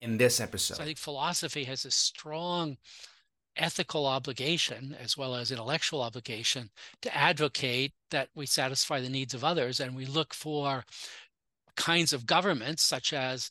in this episode. So I think philosophy has a strong ethical obligation as well as intellectual obligation to advocate that we satisfy the needs of others and we look for kinds of governments such as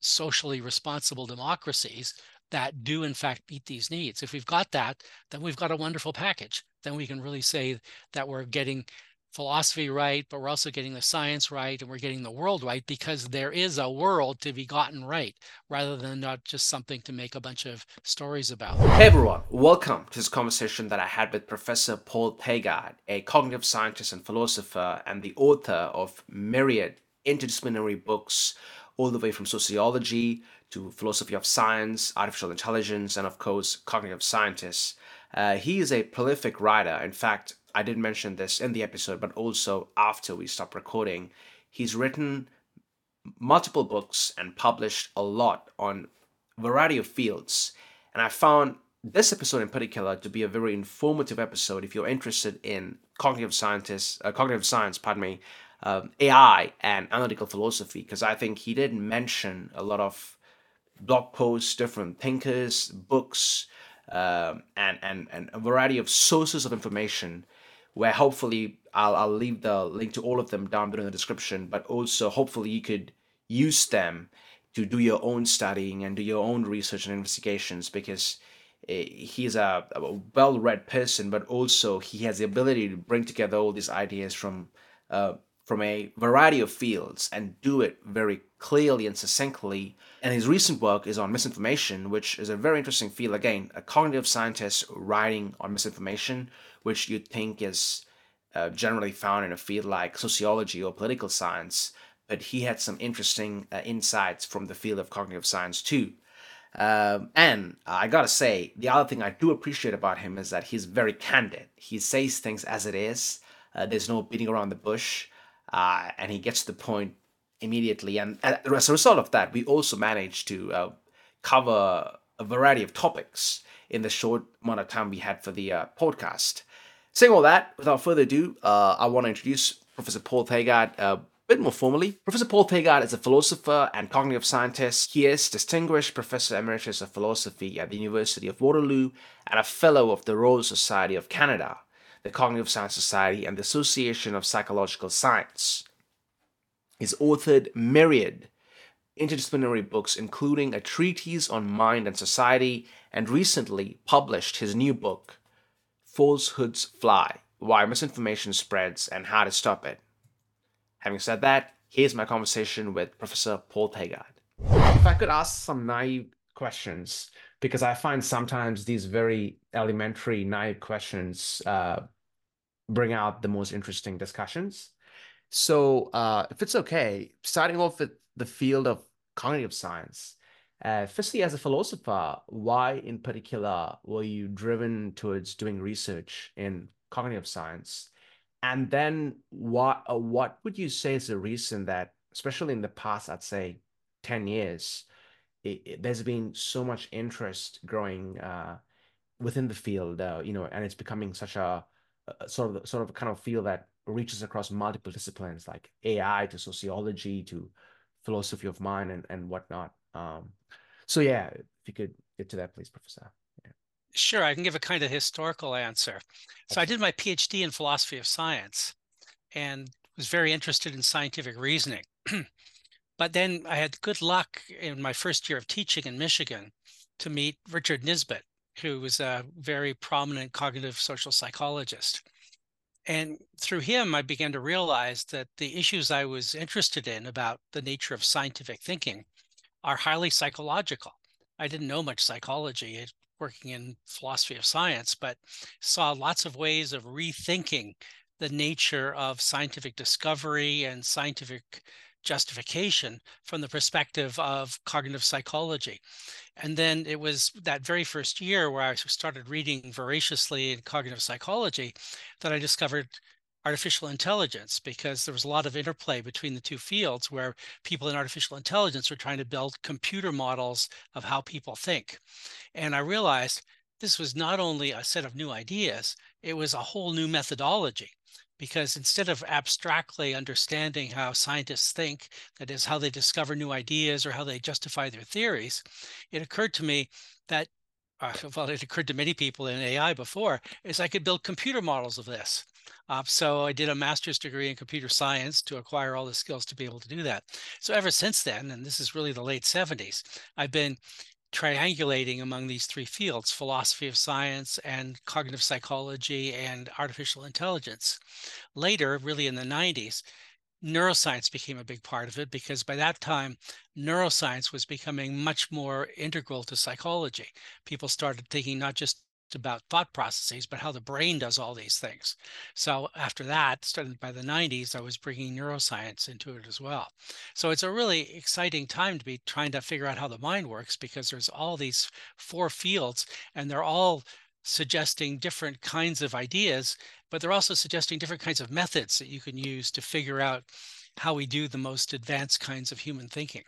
socially responsible democracies that do in fact meet these needs if we've got that then we've got a wonderful package then we can really say that we're getting philosophy right, but we're also getting the science right and we're getting the world right because there is a world to be gotten right rather than not just something to make a bunch of stories about. Hey everyone, welcome to this conversation that I had with Professor Paul Thagard, a cognitive scientist and philosopher and the author of myriad interdisciplinary books all the way from sociology to philosophy of science, artificial intelligence, and of course, cognitive scientists. Uh, he is a prolific writer. In fact, I didn't mention this in the episode, but also after we stopped recording, he's written multiple books and published a lot on a variety of fields. And I found this episode in particular to be a very informative episode if you're interested in cognitive scientists, uh, cognitive science, pardon me, uh, AI and analytical philosophy, because I think he did mention a lot of blog posts, different thinkers, books, um, and, and, and a variety of sources of information where hopefully I'll, I'll leave the link to all of them down below in the description, but also hopefully you could use them to do your own studying and do your own research and investigations because eh, he's a, a well-read person, but also he has the ability to bring together all these ideas from uh, from a variety of fields and do it very clearly and succinctly. And his recent work is on misinformation, which is a very interesting field. Again, a cognitive scientist writing on misinformation, which you'd think is uh, generally found in a field like sociology or political science. But he had some interesting uh, insights from the field of cognitive science too. Um, and I gotta say, the other thing I do appreciate about him is that he's very candid. He says things as it is. Uh, there's no beating around the bush uh, and he gets the point immediately. And as a result of that, we also managed to uh, cover a variety of topics in the short amount of time we had for the uh, podcast. Saying all that, without further ado, uh, I want to introduce Professor Paul Thagard a bit more formally. Professor Paul Thagard is a philosopher and cognitive scientist. He is Distinguished Professor Emeritus of Philosophy at the University of Waterloo and a Fellow of the Royal Society of Canada the Cognitive Science Society, and the Association of Psychological Science. He's authored myriad interdisciplinary books, including a treatise on mind and society, and recently published his new book, Falsehoods Fly Why Misinformation Spreads and How to Stop It. Having said that, here's my conversation with Professor Paul Thagard. If I could ask some naive questions, because I find sometimes these very elementary, naive questions uh, bring out the most interesting discussions. So, uh, if it's okay, starting off with the field of cognitive science, uh, firstly, as a philosopher, why in particular were you driven towards doing research in cognitive science? And then, what uh, what would you say is the reason that, especially in the past, I'd say, ten years, it, it, there's been so much interest growing uh, within the field, uh, you know, and it's becoming such a, a, sort of sort of kind of field that reaches across multiple disciplines like AI to sociology to philosophy of mind and, and whatnot. Um, so yeah, if you could get to that, please, Professor. Yeah. Sure, I can give a kind of historical answer. So I did my PhD in philosophy of science and was very interested in scientific reasoning. But then I had good luck in my first year of teaching in Michigan to meet Richard Nisbett, who was a very prominent cognitive social psychologist. And through him, I began to realize that the issues I was interested in about the nature of scientific thinking are highly psychological. I didn't know much psychology eh, working in philosophy of science, but saw lots of ways of rethinking the nature of scientific discovery and scientific justification from the perspective of cognitive psychology. And then it was that very first year where I started reading voraciously in cognitive psychology that I discovered artificial intelligence because there was a lot of interplay between the two fields where people in artificial intelligence were trying to build computer models of how people think. And I realized this was not only a set of new ideas, it was a whole new methodology because instead of abstractly understanding how scientists think, that is, how they discover new ideas or how they justify their theories, it occurred to me that, well, it occurred to many people in AI before, is I could build computer models of this. Uh, so I did a master's degree in computer science to acquire all the skills to be able to do that. So ever since then, and this is really the late 70s, I've been triangulating among these three fields philosophy of science and cognitive psychology and artificial intelligence. Later, really in the 90s, neuroscience became a big part of it because by that time, neuroscience was becoming much more integral to psychology. People started thinking not just about thought processes, but how the brain does all these things. So after that, starting by the 90s, I was bringing neuroscience into it as well. So it's a really exciting time to be trying to figure out how the mind works because there's all these four fields and they're all suggesting different kinds of ideas, but they're also suggesting different kinds of methods that you can use to figure out how we do the most advanced kinds of human thinking.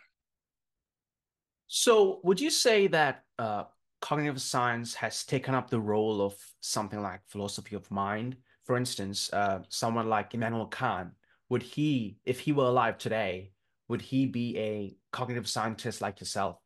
So, would you say that uh, cognitive science has taken up the role of something like philosophy of mind. For instance, uh, someone like Immanuel Kant, would he, if he were alive today, would he be a cognitive scientist like yourself?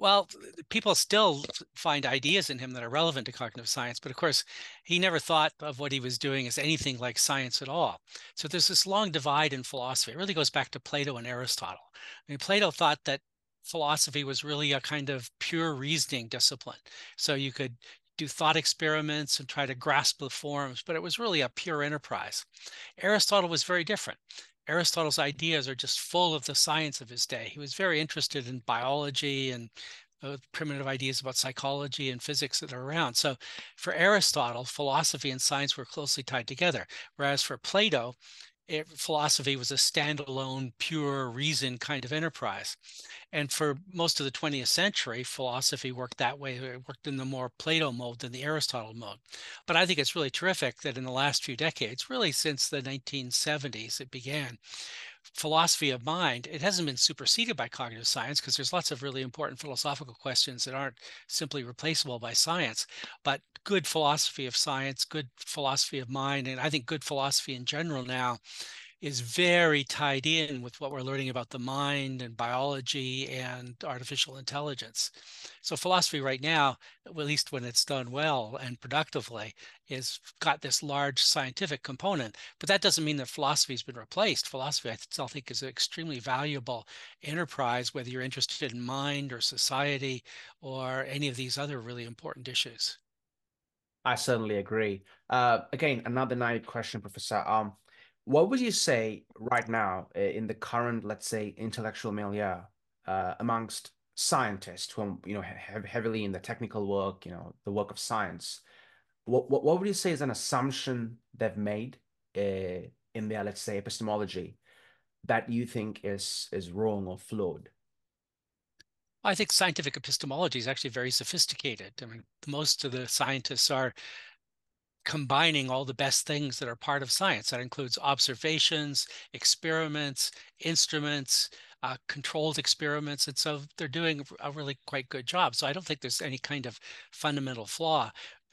Well, people still find ideas in him that are relevant to cognitive science, but of course, he never thought of what he was doing as anything like science at all. So there's this long divide in philosophy. It really goes back to Plato and Aristotle. I mean, Plato thought that philosophy was really a kind of pure reasoning discipline. So you could do thought experiments and try to grasp the forms, but it was really a pure enterprise. Aristotle was very different. Aristotle's ideas are just full of the science of his day. He was very interested in biology and uh, primitive ideas about psychology and physics that are around. So for Aristotle, philosophy and science were closely tied together. Whereas for Plato, it, philosophy was a standalone, pure reason kind of enterprise. And for most of the 20th century, philosophy worked that way. It worked in the more Plato mode than the Aristotle mode. But I think it's really terrific that in the last few decades, really since the 1970s, it began, philosophy of mind, it hasn't been superseded by cognitive science because there's lots of really important philosophical questions that aren't simply replaceable by science. But good philosophy of science, good philosophy of mind, and I think good philosophy in general now is very tied in with what we're learning about the mind and biology and artificial intelligence. So philosophy right now, at least when it's done well and productively, is got this large scientific component. But that doesn't mean that philosophy has been replaced. Philosophy, I still think, is an extremely valuable enterprise, whether you're interested in mind or society or any of these other really important issues. I certainly agree. Uh, again, another naive question, Professor. Um, what would you say right now uh, in the current, let's say, intellectual milieu uh, amongst scientists who are, you know, have heavily in the technical work, you know, the work of science? What, what, what would you say is an assumption they've made uh, in their, let's say, epistemology that you think is is wrong or flawed? I think scientific epistemology is actually very sophisticated. I mean, most of the scientists are combining all the best things that are part of science. That includes observations, experiments, instruments, uh, controlled experiments. And so they're doing a really quite good job. So I don't think there's any kind of fundamental flaw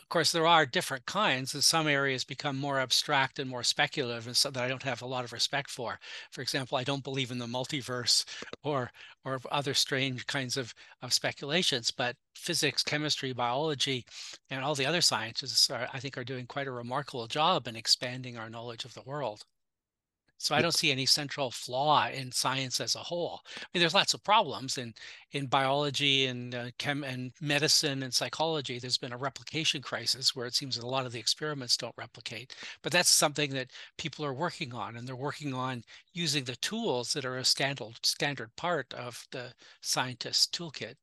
of course, there are different kinds, and some areas become more abstract and more speculative, and so that I don't have a lot of respect for. For example, I don't believe in the multiverse or or other strange kinds of, of speculations, but physics, chemistry, biology, and all the other sciences are, I think, are doing quite a remarkable job in expanding our knowledge of the world. So I don't see any central flaw in science as a whole. I mean, there's lots of problems in in biology and uh, chem and medicine and psychology. There's been a replication crisis where it seems that a lot of the experiments don't replicate. But that's something that people are working on, and they're working on using the tools that are a standard standard part of the scientist's toolkit.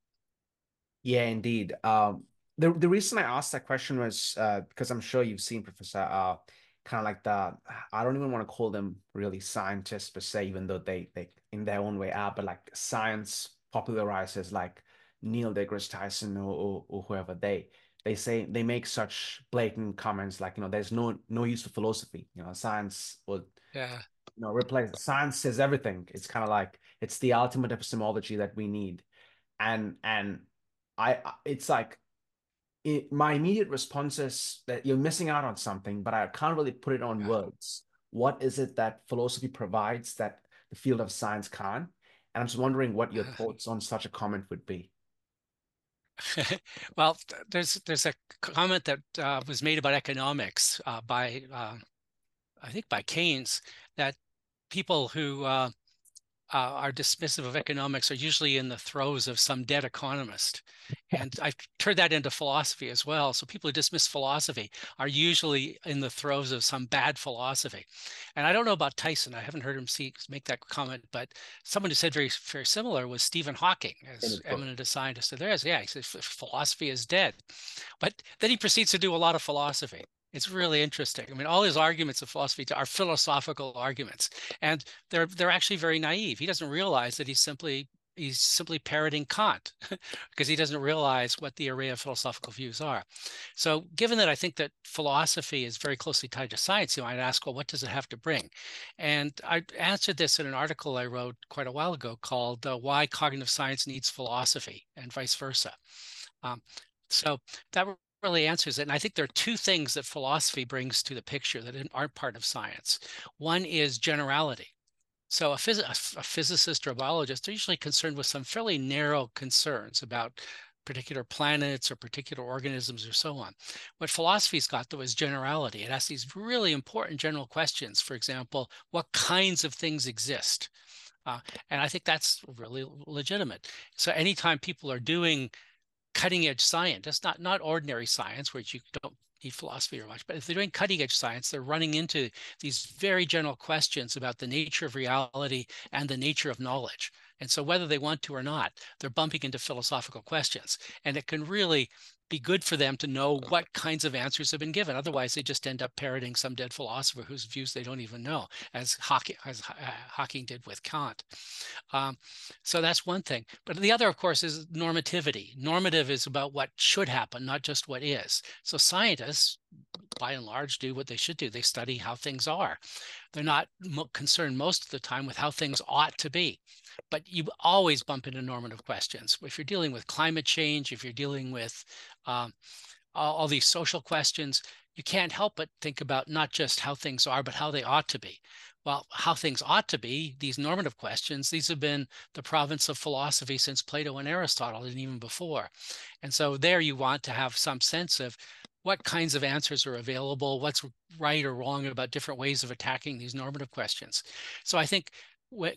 Yeah, indeed. Um, the the reason I asked that question was uh, because I'm sure you've seen Professor. Uh, kind of like the I don't even want to call them really scientists per se, even though they they in their own way are, but like science popularizers like Neil deGrasse Tyson or, or, or whoever. They they say they make such blatant comments like you know there's no no use for philosophy. You know science would yeah. you know replace science says everything. It's kind of like it's the ultimate epistemology that we need. And and I it's like it, my immediate response is that you're missing out on something, but I can't really put it on yeah. words. What is it that philosophy provides that the field of science can't? And I'm just wondering what your thoughts on such a comment would be. well, there's there's a comment that uh, was made about economics uh, by uh, I think by Keynes that people who uh, are dismissive of economics are usually in the throes of some dead economist. And I've turned that into philosophy as well. So people who dismiss philosophy are usually in the throes of some bad philosophy. And I don't know about Tyson. I haven't heard him see, make that comment, but someone who said very, very similar was Stephen Hawking, as eminent a scientist there is. Yeah, he says philosophy is dead. But then he proceeds to do a lot of philosophy. It's really interesting. I mean, all his arguments of philosophy are philosophical arguments, and they're they're actually very naive. He doesn't realize that he's simply he's simply parroting Kant because he doesn't realize what the array of philosophical views are. So, given that I think that philosophy is very closely tied to science, you might ask, well, what does it have to bring? And I answered this in an article I wrote quite a while ago called uh, "Why Cognitive Science Needs Philosophy" and vice versa. Um, so that really answers it. And I think there are two things that philosophy brings to the picture that aren't part of science. One is generality. So a, phys- a physicist or a biologist, they're usually concerned with some fairly narrow concerns about particular planets or particular organisms or so on. What philosophy's got though is generality. It asks these really important general questions. For example, what kinds of things exist? Uh, and I think that's really legitimate. So anytime people are doing cutting edge science. That's not not ordinary science, which you don't need philosophy or much. But if they're doing cutting edge science, they're running into these very general questions about the nature of reality and the nature of knowledge. And so whether they want to or not, they're bumping into philosophical questions. And it can really be good for them to know what kinds of answers have been given. Otherwise, they just end up parroting some dead philosopher whose views they don't even know, as Hawking, as uh, Hawking did with Kant. Um, so that's one thing. But the other, of course, is normativity. Normative is about what should happen, not just what is. So scientists, by and large, do what they should do. They study how things are. They're not concerned most of the time with how things ought to be but you always bump into normative questions. If you're dealing with climate change, if you're dealing with um, all, all these social questions, you can't help but think about not just how things are, but how they ought to be. Well, how things ought to be, these normative questions, these have been the province of philosophy since Plato and Aristotle and even before. And so there you want to have some sense of what kinds of answers are available, what's right or wrong about different ways of attacking these normative questions. So I think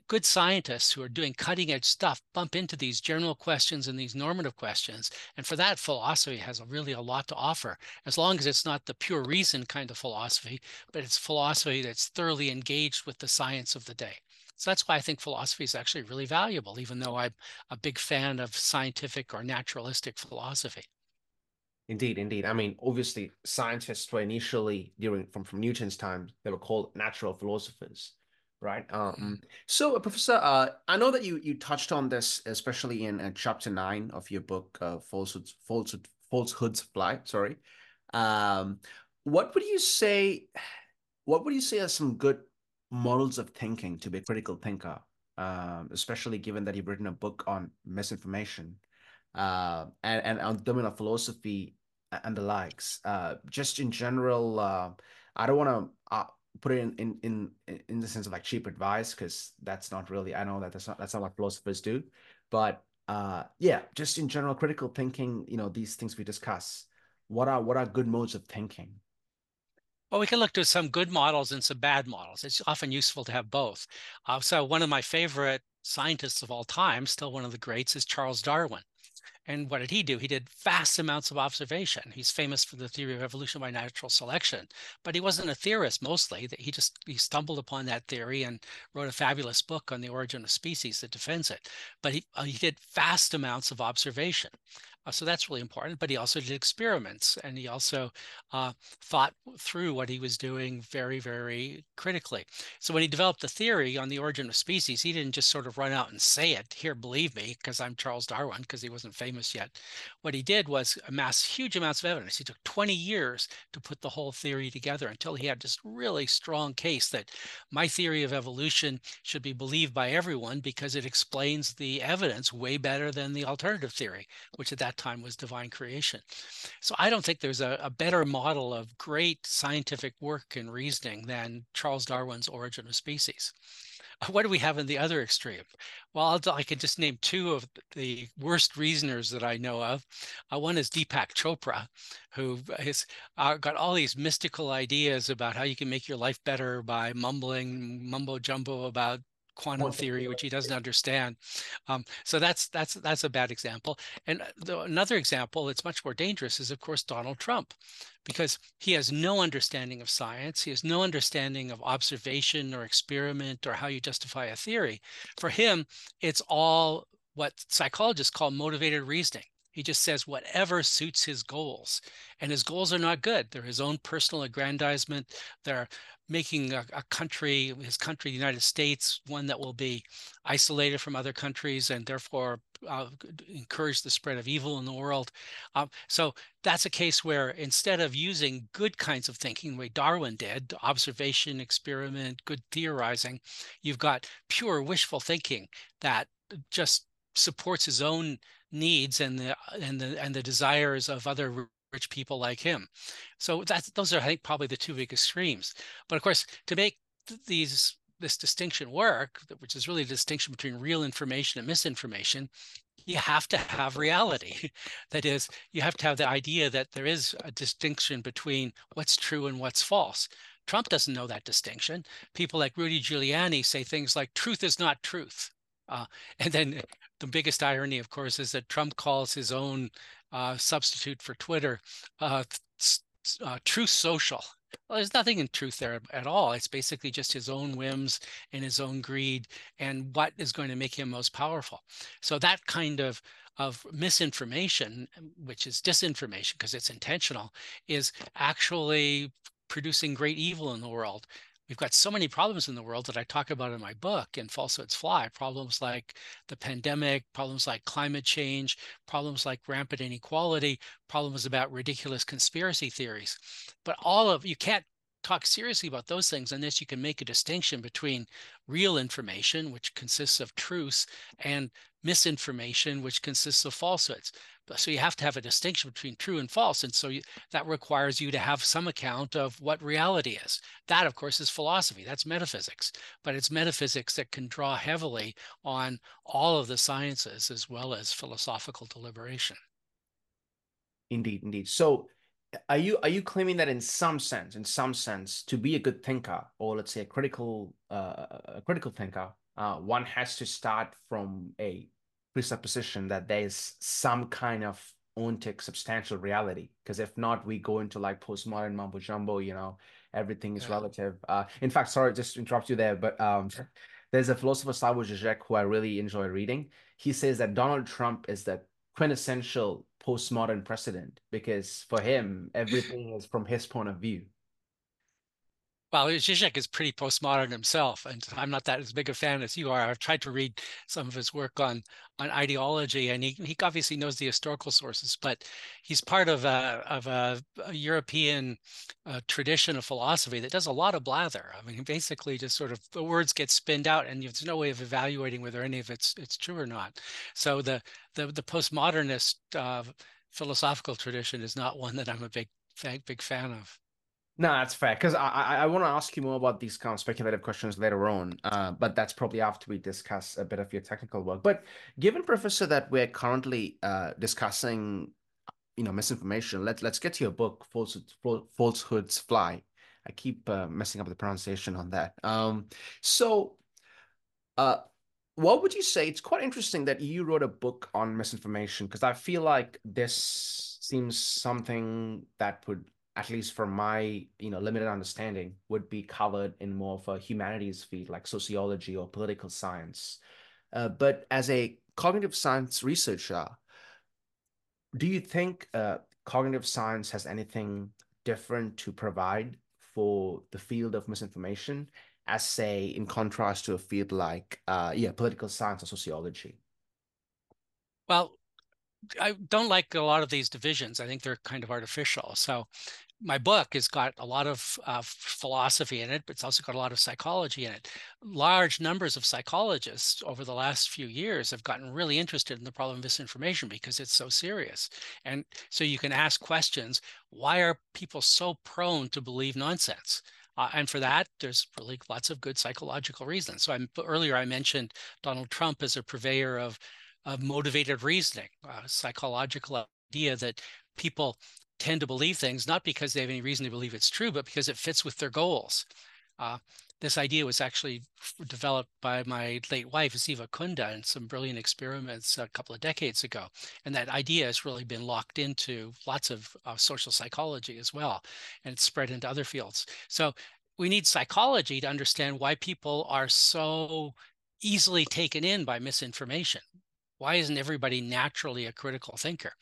good scientists who are doing cutting edge stuff bump into these general questions and these normative questions. And for that, philosophy has really a lot to offer, as long as it's not the pure reason kind of philosophy, but it's philosophy that's thoroughly engaged with the science of the day. So that's why I think philosophy is actually really valuable, even though I'm a big fan of scientific or naturalistic philosophy. Indeed, indeed. I mean, obviously, scientists were initially during from from Newton's time they were called natural philosophers right? Um, so, uh, Professor, uh, I know that you you touched on this, especially in uh, chapter nine of your book, uh, "Falsehoods, Falsehood, Falsehoods Fly." Sorry. Um, what would you say? What would you say are some good models of thinking to be a critical thinker, um, especially given that you've written a book on misinformation uh, and and on dominant philosophy and the likes? Uh, just in general, uh, I don't want to put it in in in in the sense of like cheap advice because that's not really I know that that's not that's not what philosophers do, but uh yeah, just in general critical thinking, you know, these things we discuss. What are what are good modes of thinking? Well, we can look to some good models and some bad models. It's often useful to have both. Uh, so one of my favorite scientists of all time, still one of the greats, is Charles Darwin. And what did he do? He did vast amounts of observation. He's famous for the theory of evolution by natural selection, but he wasn't a theorist mostly. That He just he stumbled upon that theory and wrote a fabulous book on the origin of species that defends it. But he, uh, he did vast amounts of observation. Uh, so that's really important. But he also did experiments and he also uh, thought through what he was doing very, very critically. So when he developed the theory on the origin of species, he didn't just sort of run out and say it, here, believe me, because I'm Charles Darwin, because he wasn't famous yet. What he did was amass huge amounts of evidence. He took 20 years to put the whole theory together until he had this really strong case that my theory of evolution should be believed by everyone because it explains the evidence way better than the alternative theory, which at that time was divine creation. So I don't think there's a, a better model of great scientific work and reasoning than Charles Darwin's Origin of Species. What do we have in the other extreme? Well, i can just name two of the worst reasoners that I know of. Uh, one is Deepak Chopra, who has uh, got all these mystical ideas about how you can make your life better by mumbling mumbo jumbo about quantum theory, which he doesn't understand. Um, so that's that's that's a bad example. And the, another example that's much more dangerous is, of course, Donald Trump, because he has no understanding of science. He has no understanding of observation or experiment or how you justify a theory. For him, it's all what psychologists call motivated reasoning. He just says whatever suits his goals. And his goals are not good. They're his own personal aggrandizement. They're making a, a, country, his country, the United States, one that will be isolated from other countries and therefore uh, encourage the spread of evil in the world. Um, so that's a case where instead of using good kinds of thinking, the way Darwin did, observation, experiment, good theorizing, you've got pure wishful thinking that just supports his own needs and the and the and the desires of other rich people like him. So that's those are I think probably the two big extremes. But of course, to make these this distinction work, which is really the distinction between real information and misinformation, you have to have reality. that is, you have to have the idea that there is a distinction between what's true and what's false. Trump doesn't know that distinction. People like Rudy Giuliani say things like truth is not truth. Uh, and then the biggest irony, of course, is that Trump calls his own uh, substitute for Twitter uh, uh, Social. Well, there's nothing in truth there at all. It's basically just his own whims and his own greed and what is going to make him most powerful. So that kind of of misinformation, which is disinformation because it's intentional, is actually producing great evil in the world we've got so many problems in the world that I talk about in my book and falsehoods fly. Problems like the pandemic problems like climate change problems like rampant inequality problems about ridiculous conspiracy theories. But all of you can't talk seriously about those things unless you can make a distinction between real information which consists of truths and misinformation which consists of falsehoods so you have to have a distinction between true and false. And so you, that requires you to have some account of what reality is. That, of course, is philosophy. That's metaphysics. But it's metaphysics that can draw heavily on all of the sciences as well as philosophical deliberation. Indeed, indeed. So are you are you claiming that in some sense, in some sense, to be a good thinker, or let's say a critical uh, a critical thinker, uh, one has to start from a presupposition that there's some kind of ontic substantial reality? Because if not we go into like postmodern mumbo jumbo you know everything is yeah. relative. Uh in fact sorry just to interrupt you there but um there's a philosopher Slavoj Žižek who I really enjoy reading. He says that Donald Trump is the quintessential postmodern precedent because for him everything is from his point of view well, Zizek is pretty postmodern himself, and I'm not that as big a fan as you are. I've tried to read some of his work on on ideology, and he, he obviously knows the historical sources, but he's part of a of a, a European uh, tradition of philosophy that does a lot of blather. I mean, basically, just sort of the words get spinned out, and there's no way of evaluating whether any of it's it's true or not. So the the the postmodernist uh, philosophical tradition is not one that I'm a big big fan of. No, that's fair because I I, I want to ask you more about these kind of speculative questions later on, uh, but that's probably after we discuss a bit of your technical work. But given, Professor, that we're currently uh, discussing, you know, misinformation, let's let's get to your book, Falsehoods, Falsehoods Fly. I keep uh, messing up the pronunciation on that. Um, so, uh, what would you say? It's quite interesting that you wrote a book on misinformation because I feel like this seems something that would at least from my you know limited understanding would be covered in more of a humanities field like sociology or political science uh, but as a cognitive science researcher do you think uh, cognitive science has anything different to provide for the field of misinformation as say in contrast to a field like uh, yeah political science or sociology well I don't like a lot of these divisions. I think they're kind of artificial. So my book has got a lot of uh, philosophy in it, but it's also got a lot of psychology in it. Large numbers of psychologists over the last few years have gotten really interested in the problem of misinformation because it's so serious. And so you can ask questions why are people so prone to believe nonsense? Uh, and for that, there's really lots of good psychological reasons. So I'm, earlier I mentioned Donald Trump as a purveyor of, of motivated reasoning, a psychological idea that people tend to believe things not because they have any reason to believe it's true, but because it fits with their goals. Uh, this idea was actually developed by my late wife, Ziva Kunda, in some brilliant experiments a couple of decades ago. And that idea has really been locked into lots of uh, social psychology as well, and it's spread into other fields. So we need psychology to understand why people are so easily taken in by misinformation. Why isn't everybody naturally a critical thinker?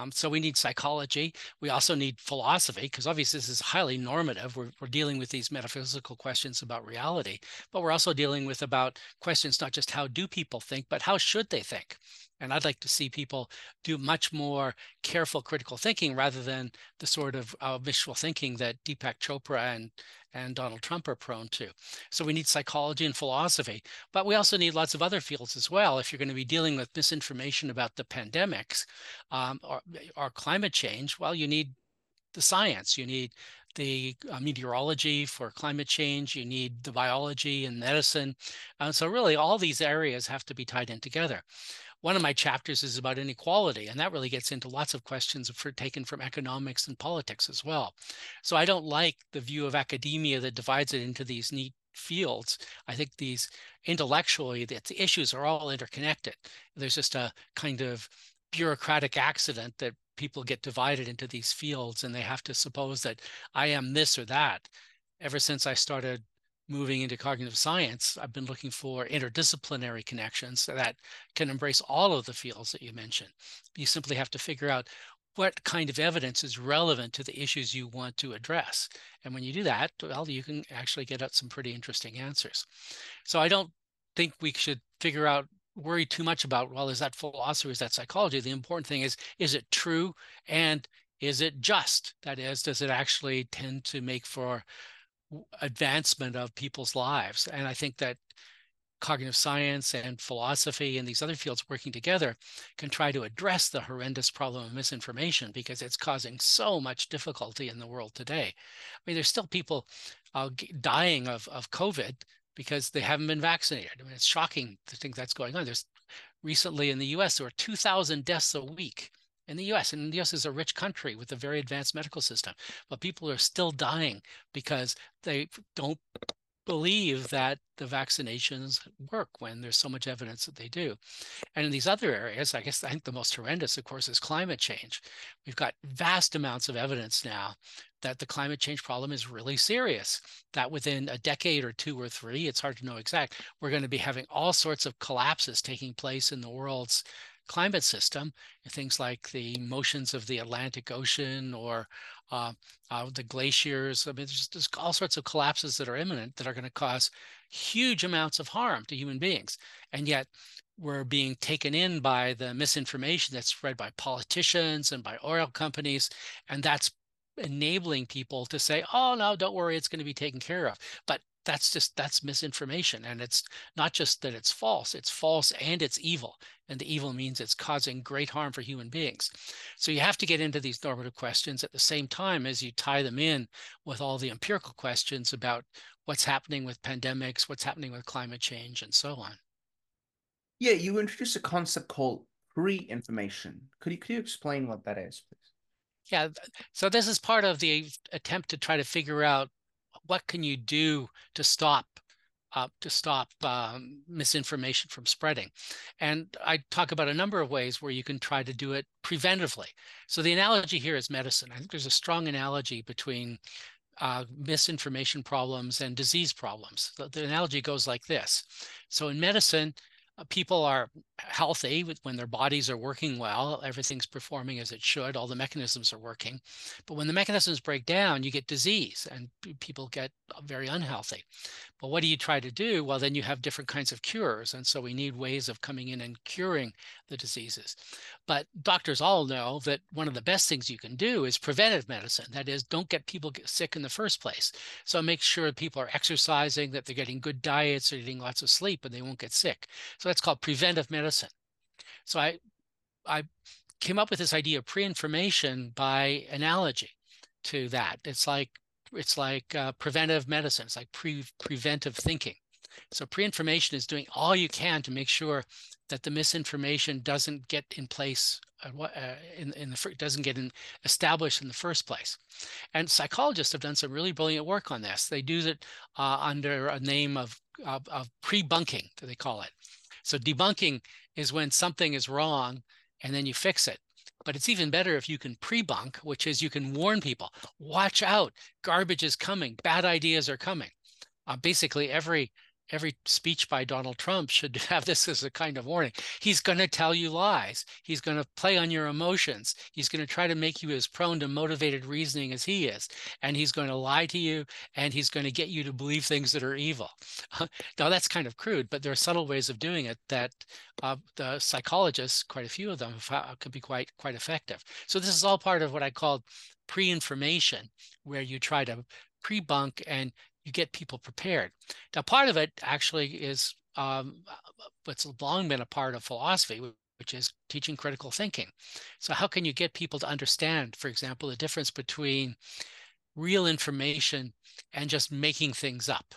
Um, so we need psychology. We also need philosophy because obviously this is highly normative. We're, we're dealing with these metaphysical questions about reality, but we're also dealing with about questions not just how do people think, but how should they think? And I'd like to see people do much more careful critical thinking rather than the sort of uh, visual thinking that Deepak Chopra and and Donald Trump are prone to. So we need psychology and philosophy, but we also need lots of other fields as well. If you're going to be dealing with misinformation about the pandemics um, or, or climate change, well, you need the science. You need the uh, meteorology for climate change. You need the biology and medicine. Uh, so really, all these areas have to be tied in together one of my chapters is about inequality, and that really gets into lots of questions for, taken from economics and politics as well. So I don't like the view of academia that divides it into these neat fields. I think these intellectually, that the issues are all interconnected. There's just a kind of bureaucratic accident that people get divided into these fields and they have to suppose that I am this or that. Ever since I started moving into cognitive science, I've been looking for interdisciplinary connections that can embrace all of the fields that you mentioned. You simply have to figure out what kind of evidence is relevant to the issues you want to address. And when you do that, well, you can actually get at some pretty interesting answers. So I don't think we should figure out worry too much about well is that philosophy is that psychology the important thing is is it true and is it just that is does it actually tend to make for advancement of people's lives. And I think that cognitive science and philosophy and these other fields working together can try to address the horrendous problem of misinformation because it's causing so much difficulty in the world today. I mean, there's still people uh, dying of, of COVID because they haven't been vaccinated. I mean, it's shocking to think that's going on. There's recently in the US, there were 2,000 deaths a week in the US. And the US is a rich country with a very advanced medical system, but people are still dying because they don't believe that the vaccinations work when there's so much evidence that they do. And in these other areas, I guess I think the most horrendous, of course, is climate change. We've got vast amounts of evidence now that the climate change problem is really serious, that within a decade or two or three, it's hard to know exact, we're going to be having all sorts of collapses taking place in the world's climate system, things like the motions of the Atlantic Ocean or uh, uh, the glaciers. I mean, there's, there's all sorts of collapses that are imminent that are going to cause huge amounts of harm to human beings. And yet, we're being taken in by the misinformation that's spread by politicians and by oil companies. And that's enabling people to say, oh, no, don't worry, it's going to be taken care of. But that's just that's misinformation and it's not just that it's false it's false and it's evil and the evil means it's causing great harm for human beings. So you have to get into these normative questions at the same time as you tie them in with all the empirical questions about what's happening with pandemics what's happening with climate change and so on. Yeah you introduced a concept called pre-information. Could you could you explain what that is please? Yeah so this is part of the attempt to try to figure out what can you do to stop uh, to stop um, misinformation from spreading. And I talk about a number of ways where you can try to do it preventively. So the analogy here is medicine. I think there's a strong analogy between uh, misinformation problems and disease problems. The, the, analogy goes like this. So in medicine, uh, people are healthy when their bodies are working well everything's performing as it should all the mechanisms are working. But when the mechanisms break down you get disease and people get uh, very unhealthy. But what do you try to do? Well then you have different kinds of cures and so we need ways of coming in and curing the diseases. But doctors all know that one of the best things you can do is preventive medicine. That is don't get people get sick in the first place. So make sure people are exercising that they're getting good diets they're getting lots of sleep and they won't get sick. So that's called preventive medicine so I, I came up with this idea of pre-information by analogy to that. It's like it's like uh, preventive medicine. It's like pre preventive thinking. So pre-information is doing all you can to make sure that the misinformation doesn't get in place uh, uh in, in the doesn't get in, established in the first place. And psychologists have done some really brilliant work on this. They do it uh, under a name of, of, of pre-bunking, they call it. So debunking is when something is wrong and then you fix it. But it's even better if you can pre-bunk, which is you can warn people, watch out, garbage is coming, bad ideas are coming. Uh, basically, every every speech by Donald Trump should have this as a kind of warning. He's going to tell you lies. He's going to play on your emotions. He's going to try to make you as prone to motivated reasoning as he is. And he's going to lie to you and he's going to get you to believe things that are evil. now, that's kind of crude, but there are subtle ways of doing it that uh, the psychologists, quite a few of them, could be quite, quite effective. So, this is all part of what I call pre information, where you try to pre-bunk and you get people prepared. Now, part of it actually is um, what's long been a part of philosophy, which is teaching critical thinking. So, how can you get people to understand, for example, the difference between real information and just making things up?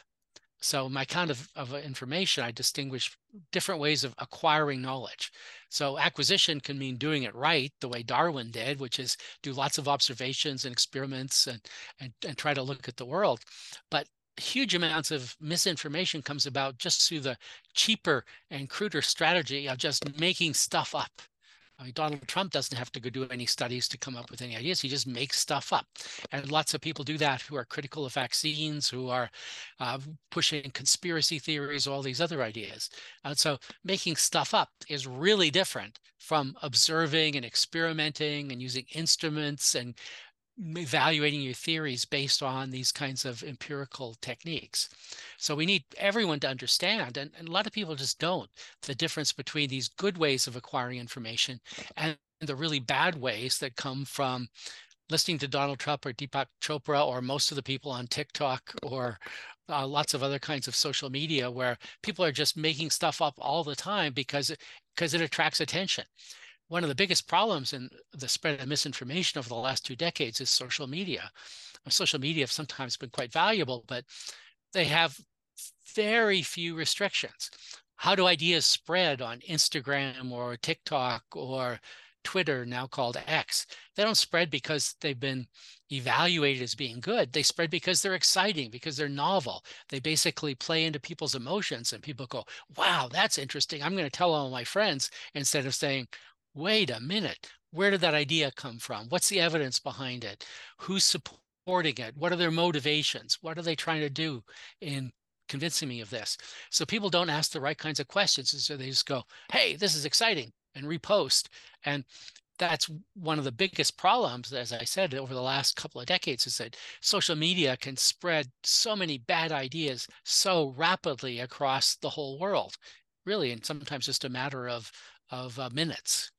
So, my kind of, of information, I distinguish different ways of acquiring knowledge. So, acquisition can mean doing it right, the way Darwin did, which is do lots of observations and experiments and, and, and try to look at the world. But huge amounts of misinformation comes about just through the cheaper and cruder strategy of just making stuff up. I mean, Donald Trump doesn't have to go do any studies to come up with any ideas. He just makes stuff up. And lots of people do that who are critical of vaccines, who are uh, pushing conspiracy theories, all these other ideas. And so making stuff up is really different from observing and experimenting and using instruments and evaluating your theories based on these kinds of empirical techniques. So we need everyone to understand, and, and, a lot of people just don't, the difference between these good ways of acquiring information and the really bad ways that come from listening to Donald Trump or Deepak Chopra or most of the people on TikTok or uh, lots of other kinds of social media where people are just making stuff up all the time because because it attracts attention one of the biggest problems in the spread of misinformation over the last two decades is social media. Social media have sometimes been quite valuable, but they have very few restrictions. How do ideas spread on Instagram or TikTok or Twitter, now called X? They don't spread because they've been evaluated as being good. They spread because they're exciting, because they're novel. They basically play into people's emotions, and people go, Wow, that's interesting. I'm going to tell all my friends instead of saying, wait a minute, where did that idea come from? What's the evidence behind it? Who's supporting it? What are their motivations? What are they trying to do in convincing me of this? So people don't ask the right kinds of questions. So they just go, hey, this is exciting and repost. And that's one of the biggest problems, as I said, over the last couple of decades, is that social media can spread so many bad ideas so rapidly across the whole world, really, and sometimes just a matter of of uh, minutes.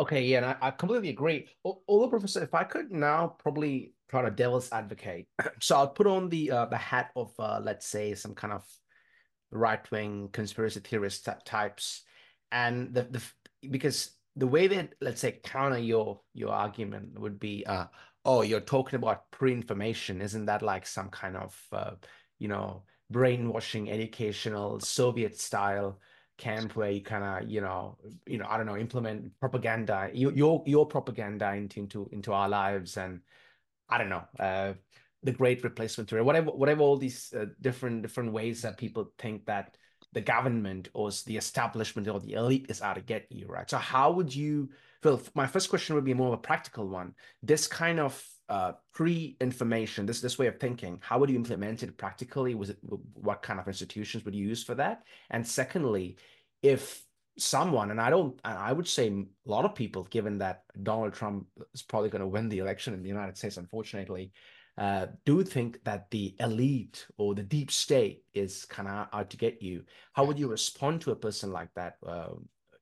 Okay, yeah, and I, I completely agree. Although, Professor, if I could now probably try to devil's advocate, so I'll put on the uh, the hat of uh, let's say some kind of right wing conspiracy theorist types, and the the because the way that let's say counter your your argument would be, uh, oh, you're talking about pre-information, isn't that like some kind of uh, you know brainwashing, educational Soviet style? Camp where you kind of you know you know i don't know implement propaganda your your propaganda into into into our lives and i don't know uh the great replacement theory whatever whatever all these uh, different different ways that people think that the government or the establishment or the elite is out to get you right? So how would you Phil, my first question would be more of a practical one. This kind of uh, pre-information, this this way of thinking, how would you implement it practically? Was it what kind of institutions would you use for that? And secondly, if someone, and I don't, I would say a lot of people, given that Donald Trump is probably going to win the election in the United States, unfortunately, uh, do think that the elite or the deep state is kind of out to get you. How would you respond to a person like that? Uh,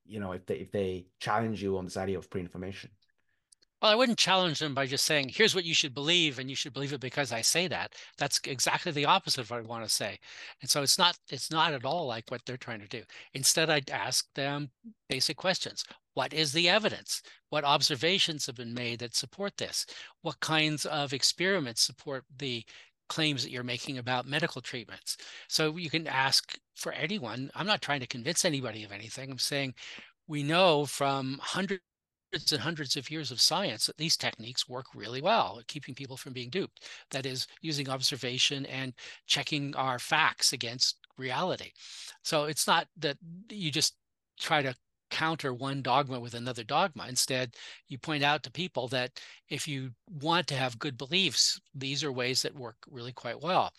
you know, if they if they challenge you on this idea of pre-information? Well, I wouldn't challenge them by just saying, here's what you should believe, and you should believe it because I say that. That's exactly the opposite of what I want to say. And so it's not it's not at all like what they're trying to do. Instead, I'd ask them basic questions. What is the evidence? What observations have been made that support this? What kinds of experiments support the claims that you're making about medical treatments? So you can ask for anyone. I'm not trying to convince anybody of anything. I'm saying we know from hundreds and hundreds of years of science that these techniques work really well at keeping people from being duped. That is, using observation and checking our facts against reality. So it's not that you just try to counter one dogma with another dogma. Instead, you point out to people that if you want to have good beliefs, these are ways that work really quite well.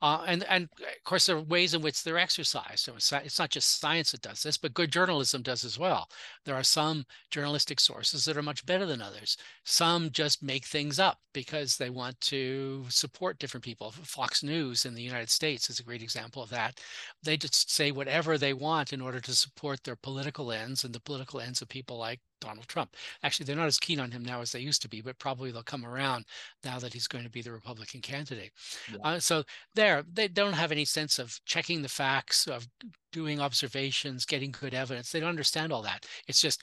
Uh, and, and of course, there are ways in which they're exercised. So it's, it's not just science that does this, but good journalism does as well. There are some journalistic sources that are much better than others. Some just make things up because they want to support different people. Fox News in the United States is a great example of that. They just say whatever they want in order to support their political ends and the political ends of people like Donald Trump. Actually, they're not as keen on him now as they used to be, but probably they'll come around now that he's going to be the Republican candidate. Yeah. Uh, so there, they don't have any sense of checking the facts, of doing observations, getting good evidence. They don't understand all that. It's just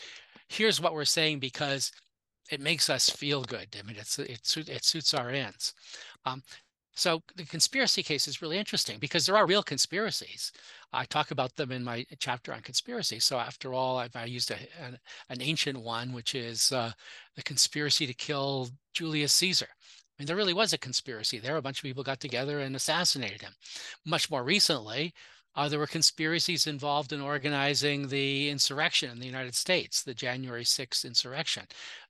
here's what we're saying because it makes us feel good. I mean, it's it, it suits our ends. Um, so the conspiracy case is really interesting because there are real conspiracies. I talk about them in my chapter on conspiracy. So after all, I've, I used a, an, an, ancient one, which is uh, the conspiracy to kill Julius Caesar. I mean, there really was a conspiracy there. A bunch of people got together and assassinated him. Much more recently, uh, there were conspiracies involved in organizing the insurrection in the United States, the January 6th insurrection.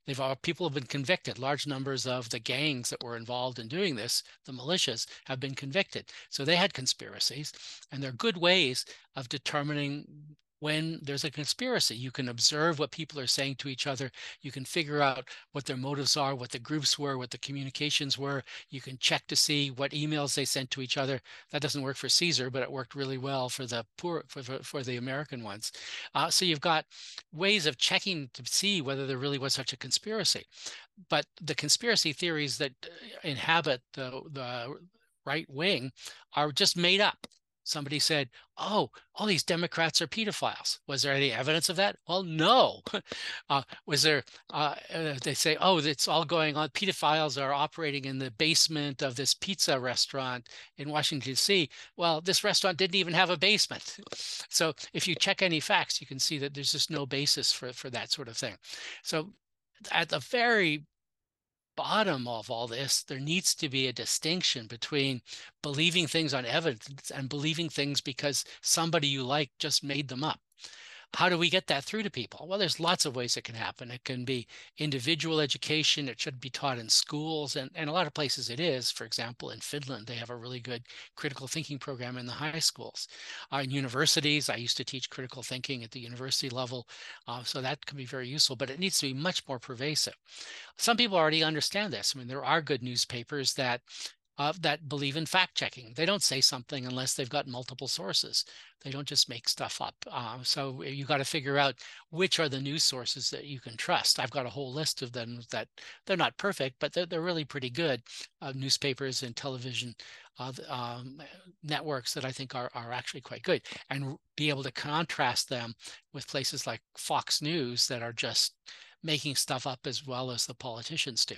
They've all, people have been convicted. Large numbers of the gangs that were involved in doing this, the militias, have been convicted. So they had conspiracies, and there are good ways of determining when there's a conspiracy. You can observe what people are saying to each other. You can figure out what their motives are, what the groups were, what the communications were. You can check to see what emails they sent to each other. That doesn't work for Caesar, but it worked really well for the poor for, for, for the American ones. Uh, so you've got ways of checking to see whether there really was such a conspiracy. But the conspiracy theories that uh, inhabit the, the right wing are just made up somebody said, "Oh, all these Democrats are pedophiles." Was there any evidence of that? Well, no. uh, was there? Uh, uh, they say, "Oh, it's all going on. Pedophiles are operating in the basement of this pizza restaurant in Washington D.C." Well, this restaurant didn't even have a basement. So, if you check any facts, you can see that there's just no basis for for that sort of thing. So, at the very bottom of all this, there needs to be a distinction between believing things on evidence and believing things because somebody you like just made them up. How do we get that through to people? Well, there's lots of ways it can happen. It can be individual education. It should be taught in schools, and, and a lot of places it is. For example, in Finland, they have a really good critical thinking program in the high schools. Uh, in universities, I used to teach critical thinking at the university level, uh, so that can be very useful, but it needs to be much more pervasive. Some people already understand this. I mean, there are good newspapers that uh, that believe in fact checking. They don't say something unless they've got multiple sources. They don't just make stuff up. Uh, so you got to figure out which are the news sources that you can trust. I've got a whole list of them that they're not perfect, but they're, they're really pretty good. Uh, newspapers and television uh, um, networks that I think are, are actually quite good and be able to contrast them with places like Fox News that are just making stuff up as well as the politicians do.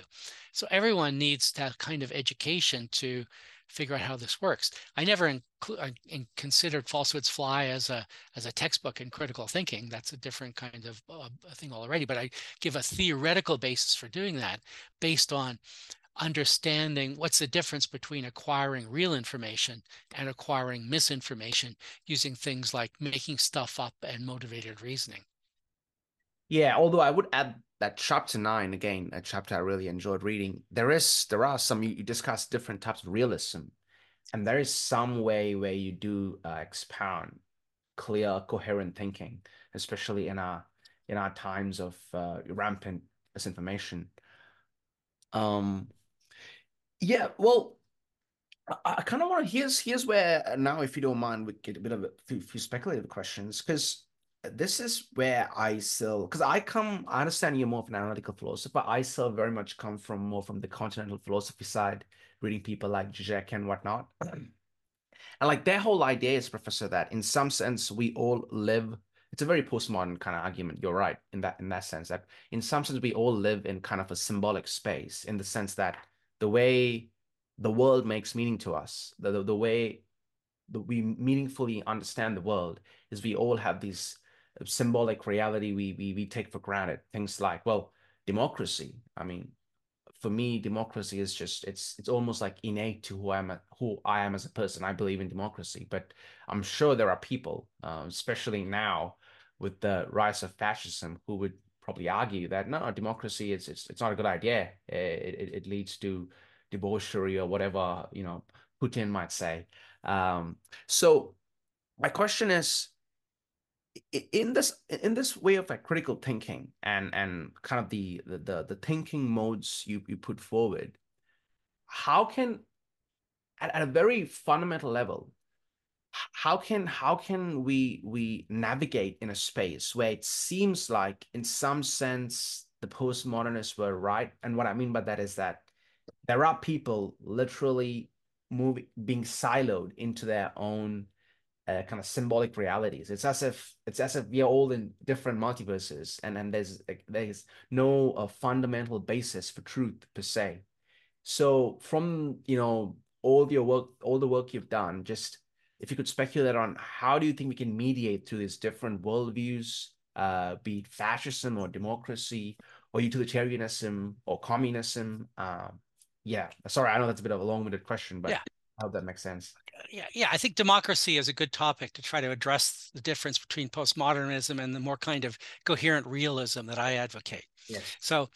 So everyone needs that kind of education to figure out how this works. I never inclu- in considered falsehoods fly as a as a textbook in critical thinking. That's a different kind of uh, thing already. But I give a theoretical basis for doing that based on understanding what's the difference between acquiring real information and acquiring misinformation using things like making stuff up and motivated reasoning. Yeah, although I would add that chapter nine again, a chapter I really enjoyed reading. There is there are some you, you discuss different types of realism, and there is some way where you do uh, expound clear, coherent thinking, especially in our in our times of uh, rampant misinformation. Um, yeah, well, I, I kind of want to. Here's here's where now, if you don't mind, we get a bit of a few, few speculative questions because this is where I still because I come. I understand you're more of an analytical philosopher. I still very much come from more from the continental philosophy side, reading people like Zizek and whatnot. And like their whole idea is, Professor, that in some sense we all live. It's a very postmodern kind of argument. You're right in that in that sense that in some sense we all live in kind of a symbolic space in the sense that the way the world makes meaning to us, the, the, the way that we meaningfully understand the world is we all have these symbolic reality we, we, we take for granted. Things like, well, democracy. I mean, for me, democracy is just it's it's almost like innate to who I am who I am as a person. I believe in democracy, but I'm sure there are people, uh, especially now with the rise of fascism, who would probably argue that no, democracy is it's it's not a good idea. It it, it leads to debauchery or whatever you know Putin might say. Um, so my question is in this in this way of like critical thinking and and kind of the the the thinking modes you you put forward how can at, at a very fundamental level how can how can we we navigate in a space where it seems like in some sense the postmodernists were right? And what i mean by that is that there are people literally moving being siloed into their own uh, kind of symbolic realities. It's as if it's as if we are all in different multiverses, and and there's there's no uh, fundamental basis for truth per se. So from you know all your work, all the work you've done, just if you could speculate on how do you think we can mediate through these different worldviews, uh, be it fascism or democracy or utilitarianism or communism. Um, yeah, sorry, I know that's a bit of a long-winded question, but yeah. I hope that makes sense. Yeah, yeah, I think democracy is a good topic to try to address the difference between postmodernism and the more kind of coherent realism that I advocate. Yes. So,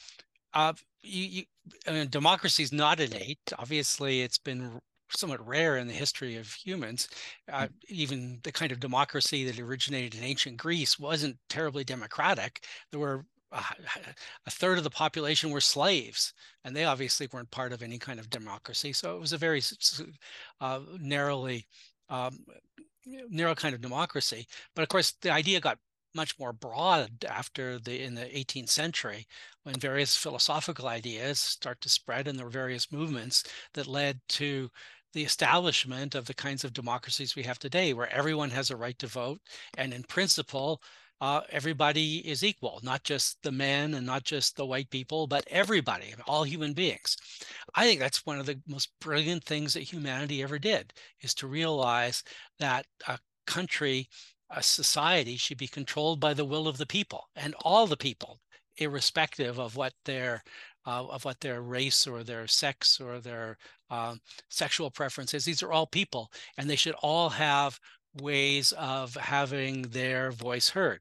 uh, you, you I mean, democracy is not innate. Obviously, it's been somewhat rare in the history of humans. Uh, mm. even the kind of democracy that originated in ancient Greece wasn't terribly democratic. There were a third of the population were slaves, and they obviously weren't part of any kind of democracy. So it was a very uh, narrowly um, narrow kind of democracy. But of course, the idea got much more broad after the in the 18th century when various philosophical ideas start to spread and there were various movements that led to the establishment of the kinds of democracies we have today where everyone has a right to vote and in principle uh, everybody is equal, not just the men and not just the white people, but everybody, all human beings. I think that's one of the most brilliant things that humanity ever did is to realize that a country, a society should be controlled by the will of the people and all the people, irrespective of what their uh, of what their race or their sex or their uh, sexual preferences. These are all people, and they should all have ways of having their voice heard.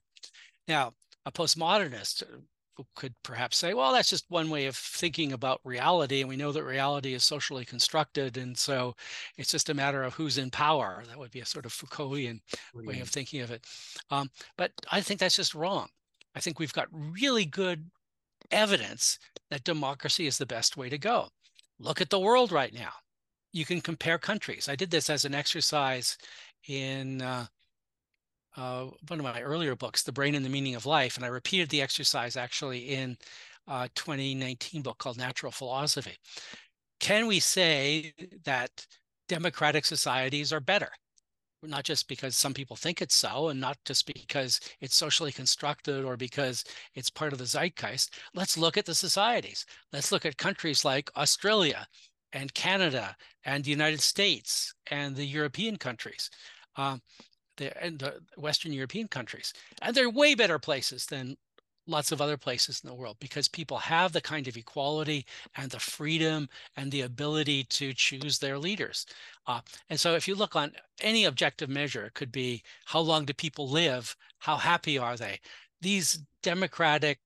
Now, a postmodernist uh, could perhaps say, well, that's just one way of thinking about reality. And we know that reality is socially constructed. And so it's just a matter of who's in power. That would be a sort of Foucaultian way of thinking of it. Um, but I think that's just wrong. I think we've got really good evidence that democracy is the best way to go. Look at the world right now. You can compare countries. I did this as an exercise in uh, uh, one of my earlier books, The Brain and the Meaning of Life. And I repeated the exercise actually in a 2019 book called Natural Philosophy. Can we say that democratic societies are better? Not just because some people think it's so, and not just because it's socially constructed or because it's part of the zeitgeist. Let's look at the societies. Let's look at countries like Australia and Canada and the United States and the European countries. Um, the, and the Western European countries. And they're way better places than lots of other places in the world because people have the kind of equality and the freedom and the ability to choose their leaders. Uh, and so if you look on any objective measure, it could be how long do people live? How happy are they? These democratic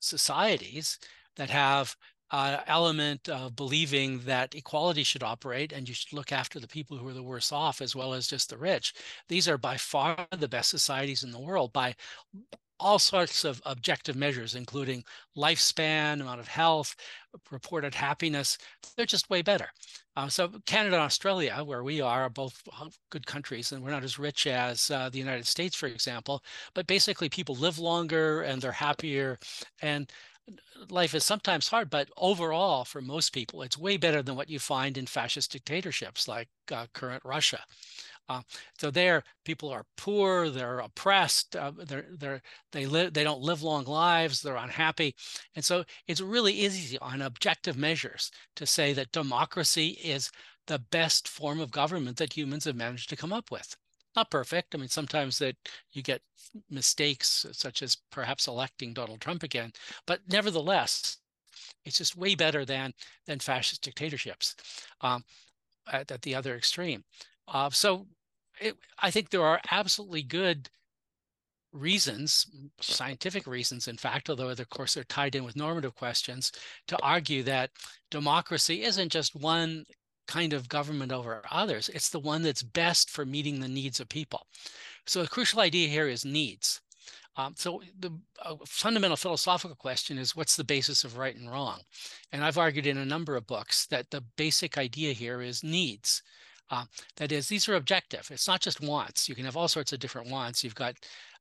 societies that have uh, element of believing that equality should operate and you should look after the people who are the worse off as well as just the rich. These are by far the best societies in the world by all sorts of objective measures, including lifespan, amount of health, reported happiness. They're just way better. Uh, so Canada and Australia, where we are, are both good countries, and we're not as rich as uh, the United States, for example. But basically, people live longer and they're happier, and life is sometimes hard, but overall, for most people, it's way better than what you find in fascist dictatorships like uh, current Russia. Uh, so there, people are poor, they're oppressed, uh, they're, they're, they live, they don't live long lives, they're unhappy, and so it's really easy on objective measures to say that democracy is the best form of government that humans have managed to come up with not perfect. I mean, sometimes that you get mistakes, such as perhaps electing Donald Trump again, but nevertheless, it's just way better than than fascist dictatorships um, at, at, the other extreme. Uh, so, it, I think there are absolutely good reasons, scientific reasons, in fact, although of course they're tied in with normative questions, to argue that democracy isn't just one kind of government over others. It's the one that's best for meeting the needs of people. So the crucial idea here is needs. Um, so the uh, fundamental philosophical question is what's the basis of right and wrong? And I've argued in a number of books that the basic idea here is needs. Uh, that is, these are objective. It's not just wants. You can have all sorts of different wants. You've got,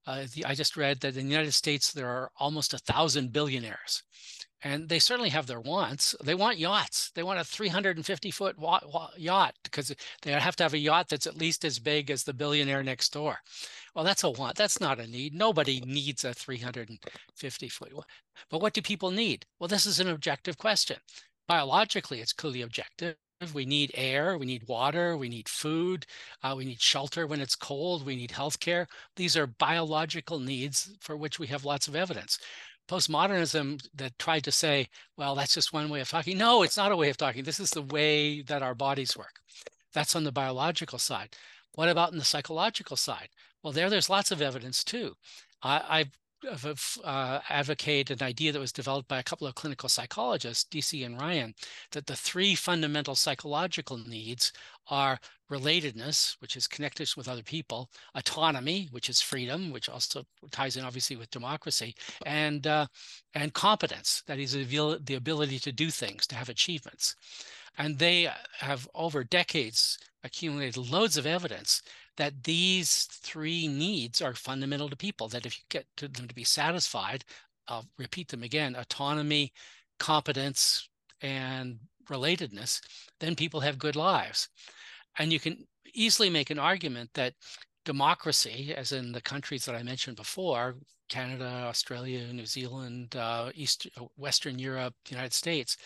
uh, the, I just read that in the United States, there are almost a thousand billionaires and they certainly have their wants. They want yachts. They want a 350 foot wa- wa- yacht because they have to have a yacht that's at least as big as the billionaire next door. Well, that's a want. That's not a need. Nobody needs a 350 foot. But what do people need? Well, this is an objective question. Biologically, it's clearly objective. We need air, we need water, we need food, uh, we need shelter when it's cold, we need healthcare. These are biological needs for which we have lots of evidence postmodernism that tried to say, well, that's just one way of talking. No, it's not a way of talking. This is the way that our bodies work. That's on the biological side. What about in the psychological side? Well, there, there's lots of evidence too. I, I've uh, advocate an idea that was developed by a couple of clinical psychologists, Deci and Ryan, that the three fundamental psychological needs are relatedness, which is connected with other people, autonomy, which is freedom, which also ties in obviously with democracy, and uh, and competence, that is the ability to do things, to have achievements. And they have over decades accumulated loads of evidence that these three needs are fundamental to people, that if you get to them to be satisfied, I'll repeat them again autonomy, competence, and relatedness, then people have good lives. And you can easily make an argument that democracy, as in the countries that I mentioned before, Canada, Australia, New Zealand, uh, East, Western Europe, United States,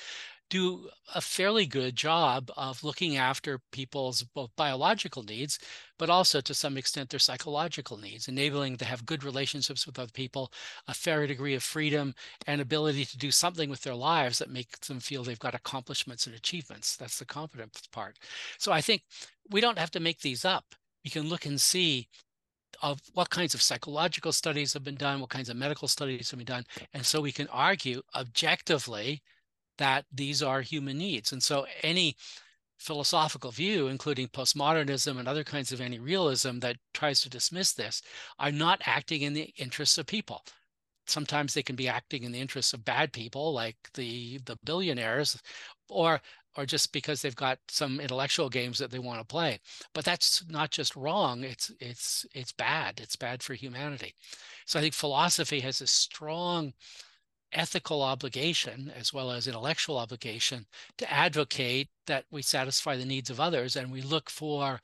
do a fairly good job of looking after people's both biological needs, but also to some extent their psychological needs, enabling them to have good relationships with other people, a fair degree of freedom, and ability to do something with their lives that makes them feel they've got accomplishments and achievements. That's the competence part. So I think we don't have to make these up. We can look and see of what kinds of psychological studies have been done, what kinds of medical studies have been done. And so we can argue objectively that these are human needs. And so any philosophical view, including postmodernism and other kinds of anti-realism that tries to dismiss this, are not acting in the interests of people. Sometimes they can be acting in the interests of bad people, like the the billionaires, or or just because they've got some intellectual games that they want to play. But that's not just wrong; it's it's it's bad. It's bad for humanity. So I think philosophy has a strong ethical obligation as well as intellectual obligation to advocate that we satisfy the needs of others and we look for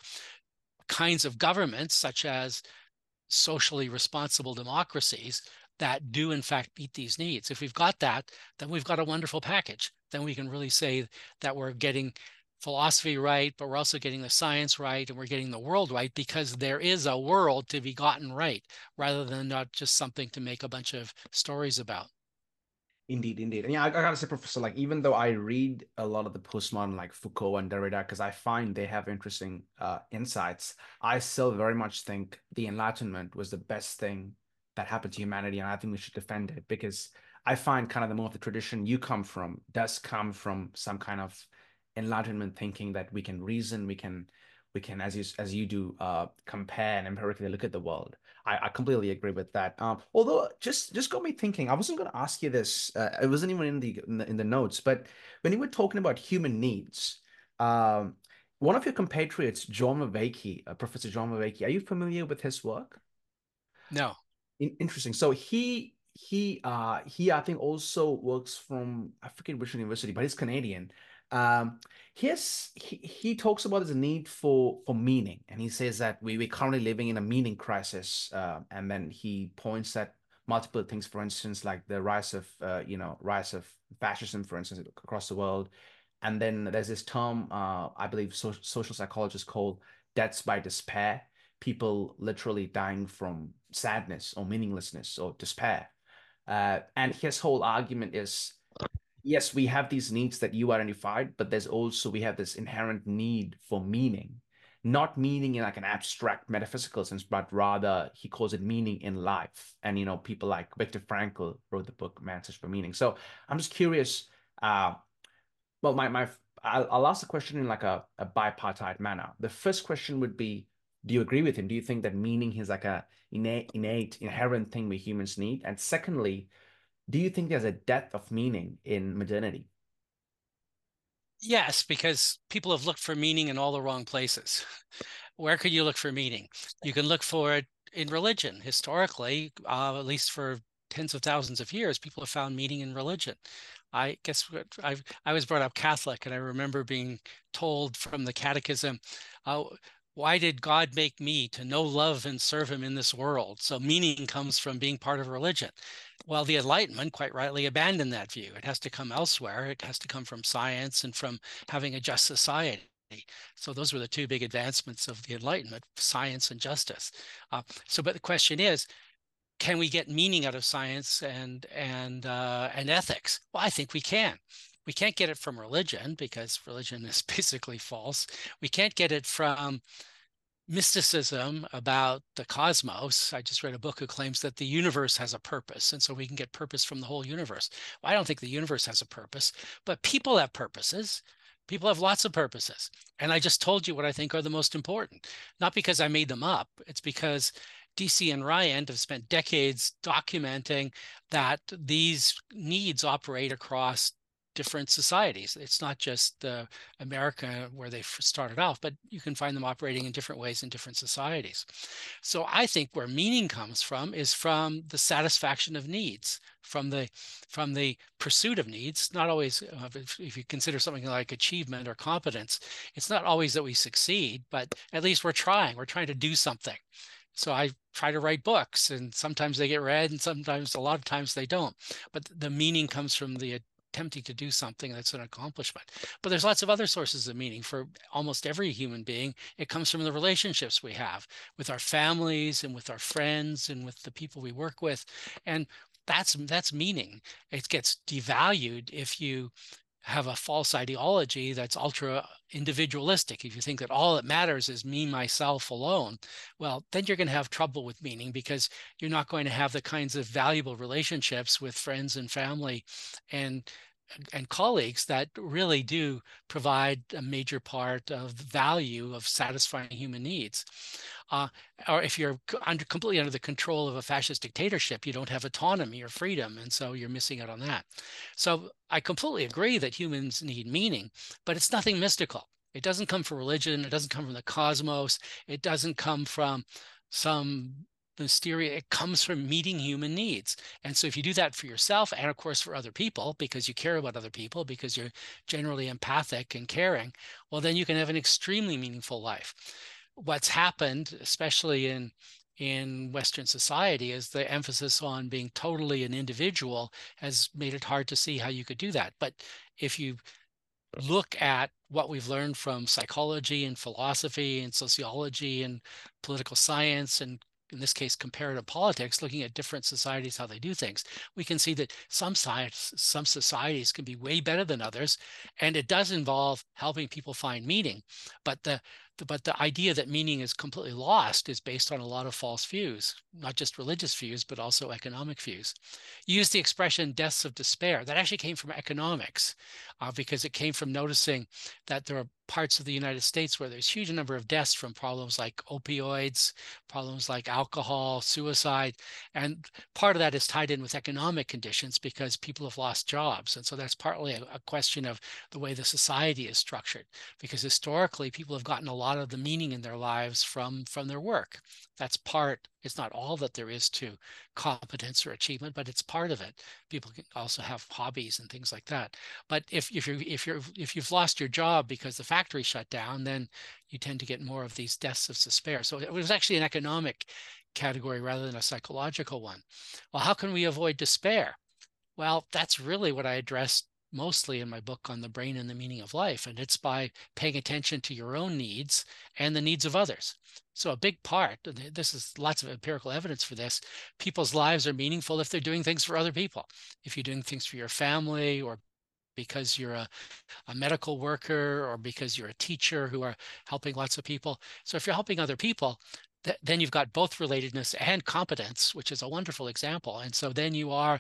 kinds of governments such as socially responsible democracies that do in fact meet these needs. If we've got that then we've got a wonderful package. Then we can really say that we're getting philosophy right but we're also getting the science right and we're getting the world right because there is a world to be gotten right rather than not just something to make a bunch of stories about Indeed, indeed. And yeah, I, I, gotta say, Professor, like, even though I read a lot of the postmodern, like Foucault and Derrida, because I find they have interesting uh, insights, I still very much think the Enlightenment was the best thing that happened to humanity. And I think we should defend it because I find kind of the more of the tradition you come from does come from some kind of enlightenment thinking that we can reason, we can we can, as you as you do, uh, compare and empirically look at the world. I, I completely agree with that. Um, although just just got me thinking. I wasn't going to ask you this. Uh, it wasn't even in the, in the in the notes. But when you were talking about human needs, um, one of your compatriots, John Vervaeke, uh, Professor John Vervaeke, are you familiar with his work? No. In, interesting. So he he uh he I think also works from I forget which university, but he's Canadian. Um, has, he he talks about the need for for meaning, and he says that we we're currently living in a meaning crisis. Uh, and then he points at multiple things, for instance, like the rise of uh, you know rise of fascism, for instance, across the world. And then there's this term, uh, I believe, so, social psychologists call deaths by despair. People literally dying from sadness or meaninglessness or despair. Uh, and his whole argument is yes, we have these needs that you identified, but there's also we have this inherent need for meaning, not meaning in like an abstract metaphysical sense, but rather he calls it meaning in life. And you know, people like Viktor Frankl wrote the book Man's Search for Meaning. So I'm just curious. Uh, well, my my I'll, I'll ask the question in like a, a bipartite manner. The first question would be, do you agree with him? Do you think that meaning is like a innate, innate, inherent thing we humans need? And secondly, do you think there's a depth of meaning in modernity? Yes, because people have looked for meaning in all the wrong places. Where could you look for meaning? You can look for it in religion. Historically, uh, at least for tens of thousands of years, people have found meaning in religion. I guess I I was brought up Catholic, and I remember being told from the Catechism, uh, why did God make me to know, love, and serve him in this world? So meaning comes from being part of religion. Well, the Enlightenment quite rightly abandoned that view. It has to come elsewhere. It has to come from science and from having a just society. So those were the two big advancements of the Enlightenment, science and justice. Uh, so, but the question is, can we get meaning out of science and and uh, and ethics? Well, I think we can. We can't get it from religion because religion is basically false. We can't get it from mysticism about the cosmos. I just read a book who claims that the universe has a purpose. And so we can get purpose from the whole universe. Well, I don't think the universe has a purpose, but people have purposes. People have lots of purposes. And I just told you what I think are the most important, not because I made them up. It's because Deci and Ryan have spent decades documenting that these needs operate across different societies. It's not just uh, America where they started off, but you can find them operating in different ways in different societies. So I think where meaning comes from is from the satisfaction of needs, from the from the pursuit of needs. Not always, uh, if, if you consider something like achievement or competence, it's not always that we succeed, but at least we're trying. We're trying to do something. So I try to write books and sometimes they get read and sometimes a lot of times they don't. But the meaning comes from the attempting to do something that's an accomplishment. But there's lots of other sources of meaning for almost every human being. It comes from the relationships we have with our families and with our friends and with the people we work with. And that's that's meaning. It gets devalued if you have a false ideology that's ultra individualistic. If you think that all that matters is me, myself alone, well, then you're going to have trouble with meaning because you're not going to have the kinds of valuable relationships with friends and family and and colleagues that really do provide a major part of the value of satisfying human needs. Uh, or if you're under, completely under the control of a fascist dictatorship, you don't have autonomy or freedom, and so you're missing out on that. So I completely agree that humans need meaning, but it's nothing mystical. It doesn't come from religion. It doesn't come from the cosmos. It doesn't come from some mysterious it comes from meeting human needs. And so if you do that for yourself and of course for other people because you care about other people because you're generally empathic and caring well then you can have an extremely meaningful life. What's happened especially in in western society is the emphasis on being totally an individual has made it hard to see how you could do that. But if you look at what we've learned from psychology and philosophy and sociology and political science and in this case, comparative politics, looking at different societies, how they do things, we can see that some science, some societies can be way better than others. And it does involve helping people find meaning. But the, but the idea that meaning is completely lost is based on a lot of false views, not just religious views, but also economic views. You use the expression deaths of despair. That actually came from economics uh, because it came from noticing that there are parts of the United States where there's huge number of deaths from problems like opioids, problems like alcohol, suicide. And part of that is tied in with economic conditions because people have lost jobs. And so that's partly a, a question of the way the society is structured, because historically people have gotten a lot of the meaning in their lives from, from their work. That's part, it's not all that there is to competence or achievement, but it's part of it. People can also have hobbies and things like that. But if, if you're if you're if you've lost your job because the factory shut down, then you tend to get more of these deaths of despair. So it was actually an economic category rather than a psychological one. Well, how can we avoid despair? Well, that's really what I addressed mostly in my book on the brain and the meaning of life. And it's by paying attention to your own needs and the needs of others. So, a big part, this is lots of empirical evidence for this, people's lives are meaningful if they're doing things for other people. If you're doing things for your family or because you're a, a medical worker or because you're a teacher who are helping lots of people. So, if you're helping other people, th- then you've got both relatedness and competence, which is a wonderful example. And so then you are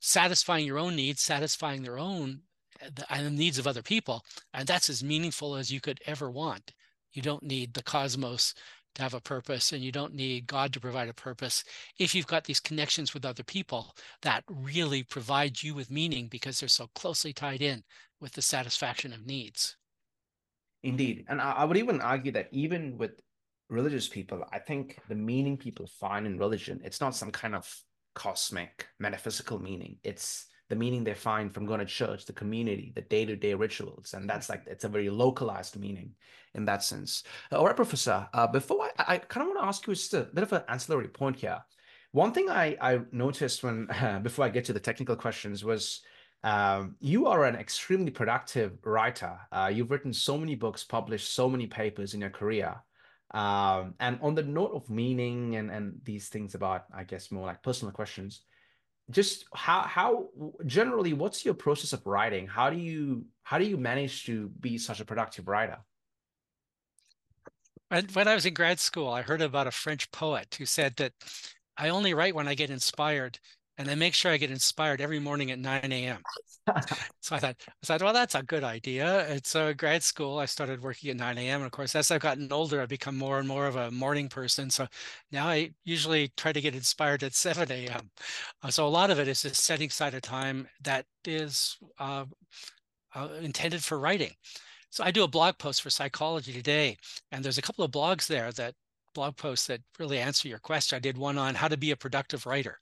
satisfying your own needs, satisfying their own eh, and the needs of other people. And that's as meaningful as you could ever want. You don't need the cosmos to have a purpose and you don't need God to provide a purpose. If you've got these connections with other people that really provide you with meaning because they're so closely tied in with the satisfaction of needs. Indeed. And I would even argue that even with religious people, I think the meaning people find in religion, it's not some kind of cosmic metaphysical meaning it's the meaning they find from going to church the community the day-to-day rituals and that's like it's a very localized meaning in that sense uh, all right professor uh, before i, I kind of want to ask you just a bit of an ancillary point here one thing i i noticed when uh, before i get to the technical questions was um, you are an extremely productive writer. Uh, you've written so many books, published so many papers in your career. Um, and on the note of meaning and and these things about, I guess, more like personal questions, just how how generally, what's your process of writing? How do you how do you manage to be such a productive writer? And when I was in grad school, I heard about a French poet who said that I only write when I get inspired and I make sure I get inspired every morning at 9 a.m. so I thought, I thought, well, that's a good idea. It's a grad school. I started working at 9 a.m. And of course, as I've gotten older, I've become more and more of a morning person. So now I usually try to get inspired at 7 a.m. Uh, so a lot of it is just setting aside a time that is uh, uh, intended for writing. So I do a blog post for Psychology Today, and there's a couple of blogs there that blog posts that really answer your question. I did one on how to be a productive writer.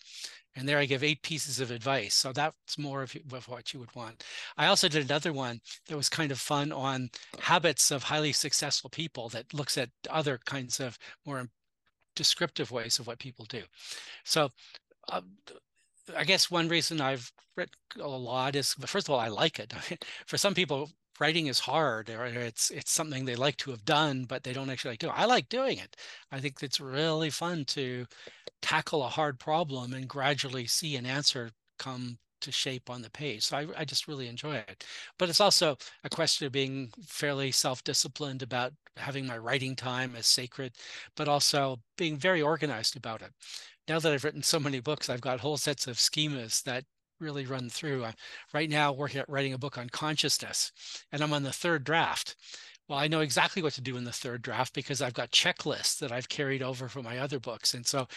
And there I give eight pieces of advice. So that's more of, what you would want. I also did another one that was kind of fun on habits of highly successful people that looks at other kinds of more descriptive ways of what people do. So uh, I guess one reason I've read a lot is, first of all, I like it. For some people, writing is hard or it's it's something they like to have done but they don't actually like do i like doing it. I think it's really fun to tackle a hard problem and gradually see an answer come to shape on the page. So I, I just really enjoy it. But it's also a question of being fairly self-disciplined about having my writing time as sacred but also being very organized about it. Now that I've written so many books, I've got whole sets of schemas that really run through. I'm right now working at writing a book on consciousness, and I'm on the third draft. Well, I know exactly what to do in the third draft because I've got checklists that I've carried over from my other books. And so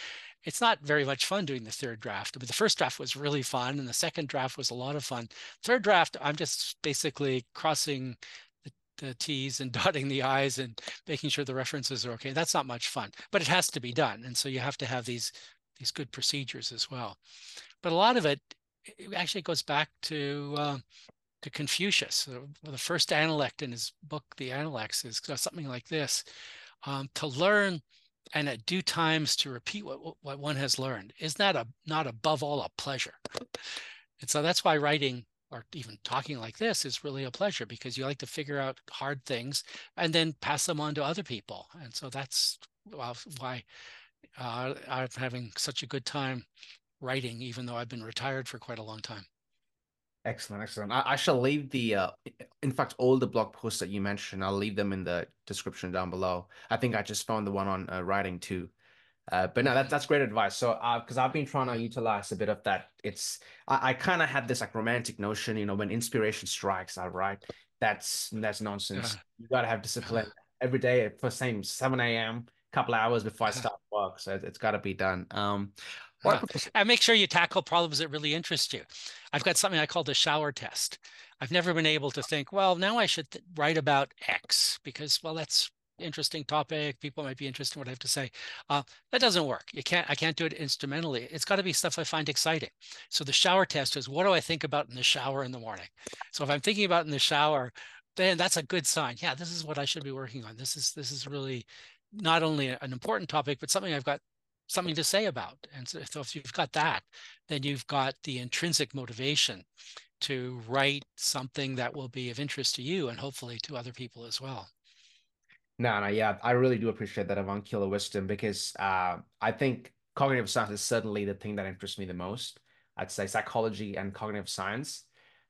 it's not very much fun doing the third draft. But the first draft was really fun, and the second draft was a lot of fun. Third draft, I'm just basically crossing the, the T's and dotting the I's and making sure the references are okay. That's not much fun, but it has to be done. And so you have to have these these good procedures as well. But a lot of it it actually goes back to uh, to Confucius. the first analect in his book, The Analects, is something like this: um, to learn and at due times to repeat what what one has learned. Isn't that a not above all a pleasure? And so that's why writing or even talking like this is really a pleasure because you like to figure out hard things and then pass them on to other people. And so that's why uh, I'm having such a good time writing, even though I've been retired for quite a long time. Excellent, excellent. I, I shall leave the, uh, in fact, all the blog posts that you mentioned, I'll leave them in the description down below. I think I just found the one on uh, writing too. Uh, but no, that, that's great advice. So, uh, because I've been trying to utilize a bit of that, it's I, I kind of had this like romantic notion, you know, when inspiration strikes, I write. That's that's nonsense. You gotta have discipline every day for the same 7 a.m. couple hours before I start work. So it, has got to be done. Um, And make sure you tackle problems that really interest you. I've got something I call the shower test. I've never been able to think, well, now I should write about X because, well, that's interesting topic. People might be interested in what I have to say. Uh, that doesn't work. You can't. I can't do it instrumentally. It's got to be stuff I find exciting. So the shower test is what do I think about in the shower in the morning? So if I'm thinking about in the shower, then that's a good sign. Yeah, this is what I should be working on. This is this is really not only an important topic, but something I've got something to say about. And so, so if you've got that, then you've got the intrinsic motivation to write something that will be of interest to you and hopefully to other people as well. No, no, yeah, I really do appreciate that avuncular wisdom because uh, I think cognitive science is certainly the thing that interests me the most. I'd say psychology and cognitive science.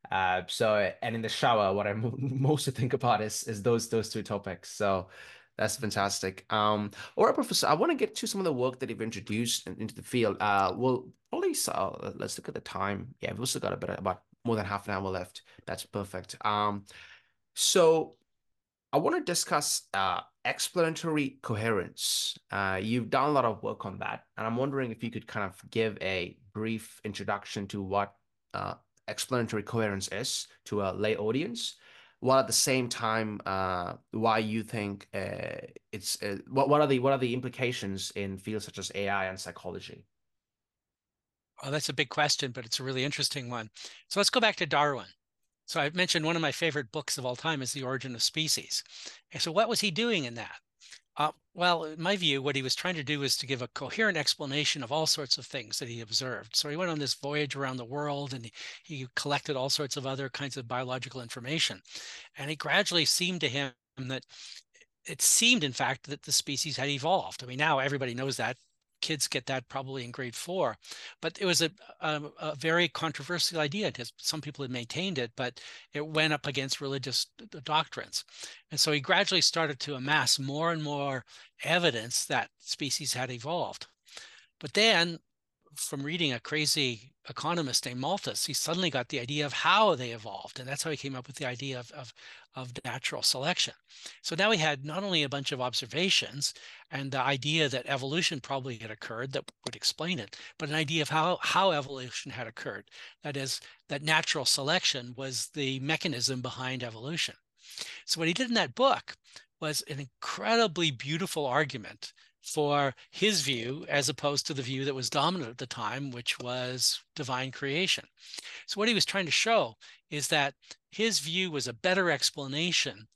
Uh, so, and in the shower, what I mostly think about is is those those two topics. So, that's fantastic. Um, all right, Professor, I want to get to some of the work that you've introduced into the field. Uh, well, probably so. Let's look at the time. Yeah, we've also got a bit about more than half an hour left. That's perfect. Um, so I want to discuss uh, explanatory coherence. Uh, you've done a lot of work on that, and I'm wondering if you could kind of give a brief introduction to what uh, explanatory coherence is to a lay audience, while at the same time, uh, why you think uh, it's uh, what what are the what are the implications in fields such as AI and psychology? Well, that's a big question, but it's a really interesting one. So let's go back to Darwin. So I mentioned one of my favorite books of all time is The Origin of Species. And so what was he doing in that? Uh, well, in my view, what he was trying to do was to give a coherent explanation of all sorts of things that he observed. So he went on this voyage around the world and he, collected all sorts of other kinds of biological information. And it gradually seemed to him that it seemed, in fact, that the species had evolved. I mean, now everybody knows that kids get that probably in grade four. But it was a, a, a, very controversial idea. Some people had maintained it, but it went up against religious doctrines. And so he gradually started to amass more and more evidence that species had evolved. But then from reading a crazy economist named Malthus, he suddenly got the idea of how they evolved. And that's how he came up with the idea of, of, of natural selection. So now we had not only a bunch of observations and the idea that evolution probably had occurred that would explain it, but an idea of how, how evolution had occurred. That is, that natural selection was the mechanism behind evolution. So what he did in that book was an incredibly beautiful argument for his view as opposed to the view that was dominant at the time, which was divine creation. So, what he was trying to show is that his view was a better explanation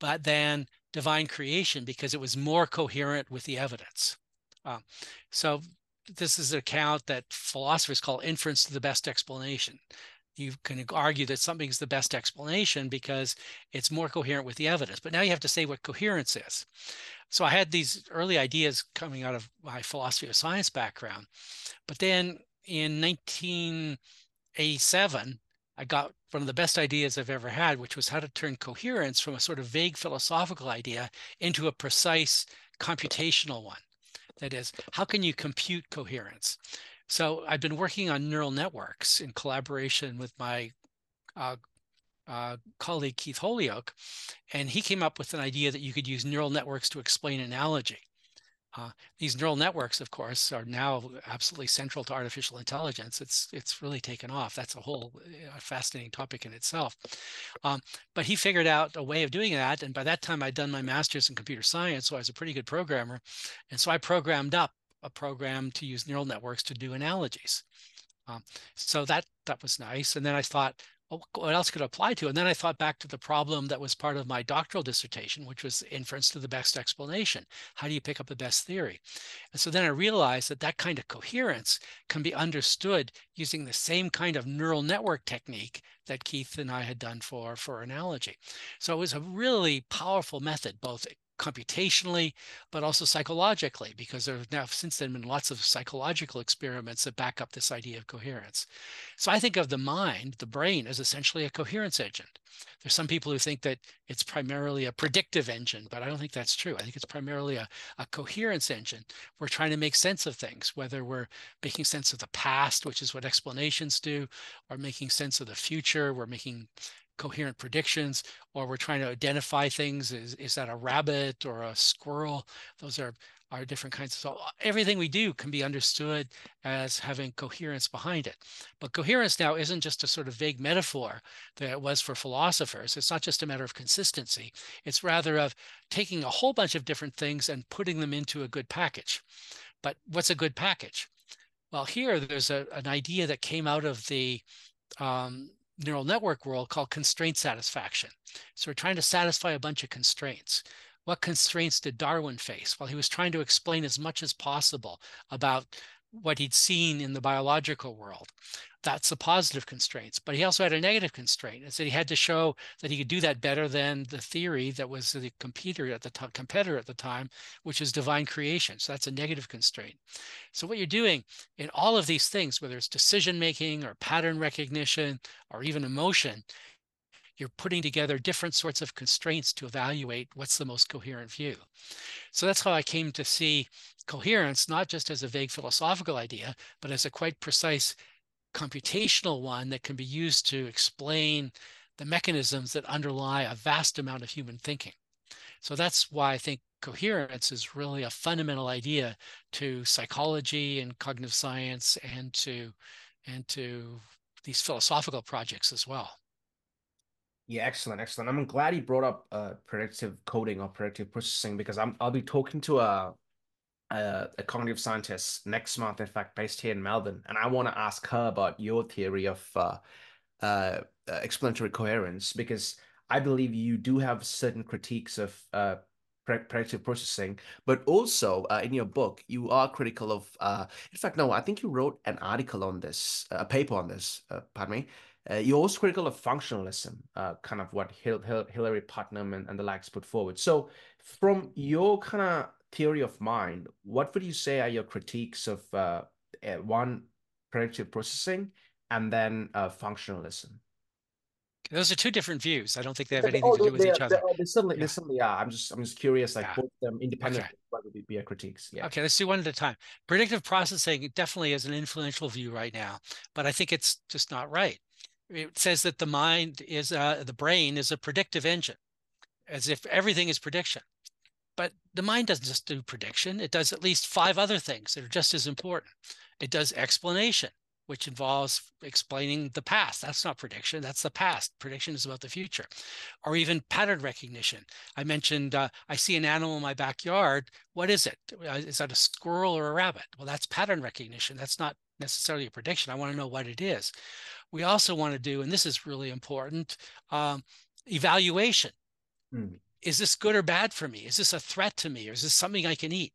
but than divine creation because it was more coherent with the evidence. Uh, so, this is an account that philosophers call inference to the best explanation. You can argue that something's the best explanation because it's more coherent with the evidence. But now you have to say what coherence is. So I had these early ideas coming out of my philosophy of science background. But then in 1987, I got one of the best ideas I've ever had, which was how to turn coherence from a sort of vague philosophical idea into a precise computational one. That is, how can you compute coherence? So I've been working on neural networks in collaboration with my uh, uh, colleague Keith Holyoak, and he came up with an idea that you could use neural networks to explain analogy. Uh, these neural networks, of course, are now absolutely central to artificial intelligence. It's it's really taken off. That's a whole uh, fascinating topic in itself. Um, but he figured out a way of doing that, and by that time, I'd done my master's in computer science, so I was a pretty good programmer, and so I programmed up a program to use neural networks to do analogies. Um, so that that was nice. And then I thought, what else could apply to? And then I thought back to the problem that was part of my doctoral dissertation, which was inference to the best explanation. How do you pick up the best theory? And so then I realized that that kind of coherence can be understood using the same kind of neural network technique that Keith and I had done for, for analogy. So it was a really powerful method, both computationally, but also psychologically, because there have now since then been lots of psychological experiments that back up this idea of coherence. So I think of the mind, the brain, as essentially a coherence engine. There's some people who think that it's primarily a predictive engine, but I don't think that's true. I think it's primarily a, a coherence engine. We're trying to make sense of things, whether we're making sense of the past, which is what explanations do, or making sense of the future. We're making coherent predictions, or we're trying to identify things. Is, is that a rabbit or a squirrel? Those are, are different kinds of, so everything we do can be understood as having coherence behind it. But coherence now isn't just a sort of vague metaphor that it was for philosophers. It's not just a matter of consistency. It's rather of taking a whole bunch of different things and putting them into a good package. But what's a good package? Well, here there's a, an idea that came out of the um, neural network world called constraint satisfaction. So we're trying to satisfy a bunch of constraints. What constraints did Darwin face? Well, he was trying to explain as much as possible about what he'd seen in the biological world. That's the positive constraints. But he also had a negative constraint. Is that he had to show that he could do that better than the theory that was the computer at the time, competitor at the time, which is divine creation. So that's a negative constraint. So what you're doing in all of these things, whether it's decision making or pattern recognition or even emotion, you're putting together different sorts of constraints to evaluate what's the most coherent view. So that's how I came to see coherence, not just as a vague philosophical idea, but as a quite precise computational one that can be used to explain the mechanisms that underlie a vast amount of human thinking. So that's why I think coherence is really a fundamental idea to psychology and cognitive science and to and to these philosophical projects as well. Yeah, excellent, excellent. I'm glad you brought up uh, predictive coding or predictive processing because I'm I'll be talking to a, a a cognitive scientist next month, in fact, based here in Melbourne, and I want to ask her about your theory of uh, uh, explanatory coherence because I believe you do have certain critiques of uh, predictive processing, but also uh, in your book, you are critical of. Uh, in fact, no, I think you wrote an article on this, a paper on this. Uh, pardon me, uh, you're also critical of functionalism, uh, kind of what Hil Hil Hilary Putnam and, and the likes put forward. So, from your kind of theory of mind, what would you say are your critiques of uh, one predictive processing and then uh, functionalism? Those are two different views. I don't think they have anything oh, to do with each other. They certainly, yeah. they certainly are. I'm just, I'm just curious, like yeah. both them independent. Okay. What would be your critiques? Yeah. Okay, let's do one at a time. Predictive processing definitely is an influential view right now, but I think it's just not right it says that the mind is uh, the brain is a predictive engine, as if everything is prediction. But the mind doesn't just do prediction; it does at least five other things that are just as important. It does explanation, which involves explaining the past. That's not prediction, that's the past. Prediction is about the future. Or even pattern recognition. I mentioned uh, I see an animal in my backyard. What is it? Uh, that a squirrel or a rabbit? Well, that's pattern recognition. That's not necessarily a prediction. I want to know what it is. We also want to do, and this is really important, um, evaluation. Mm. Is this good or bad for me? Is this a threat to me? Or is this something I can eat?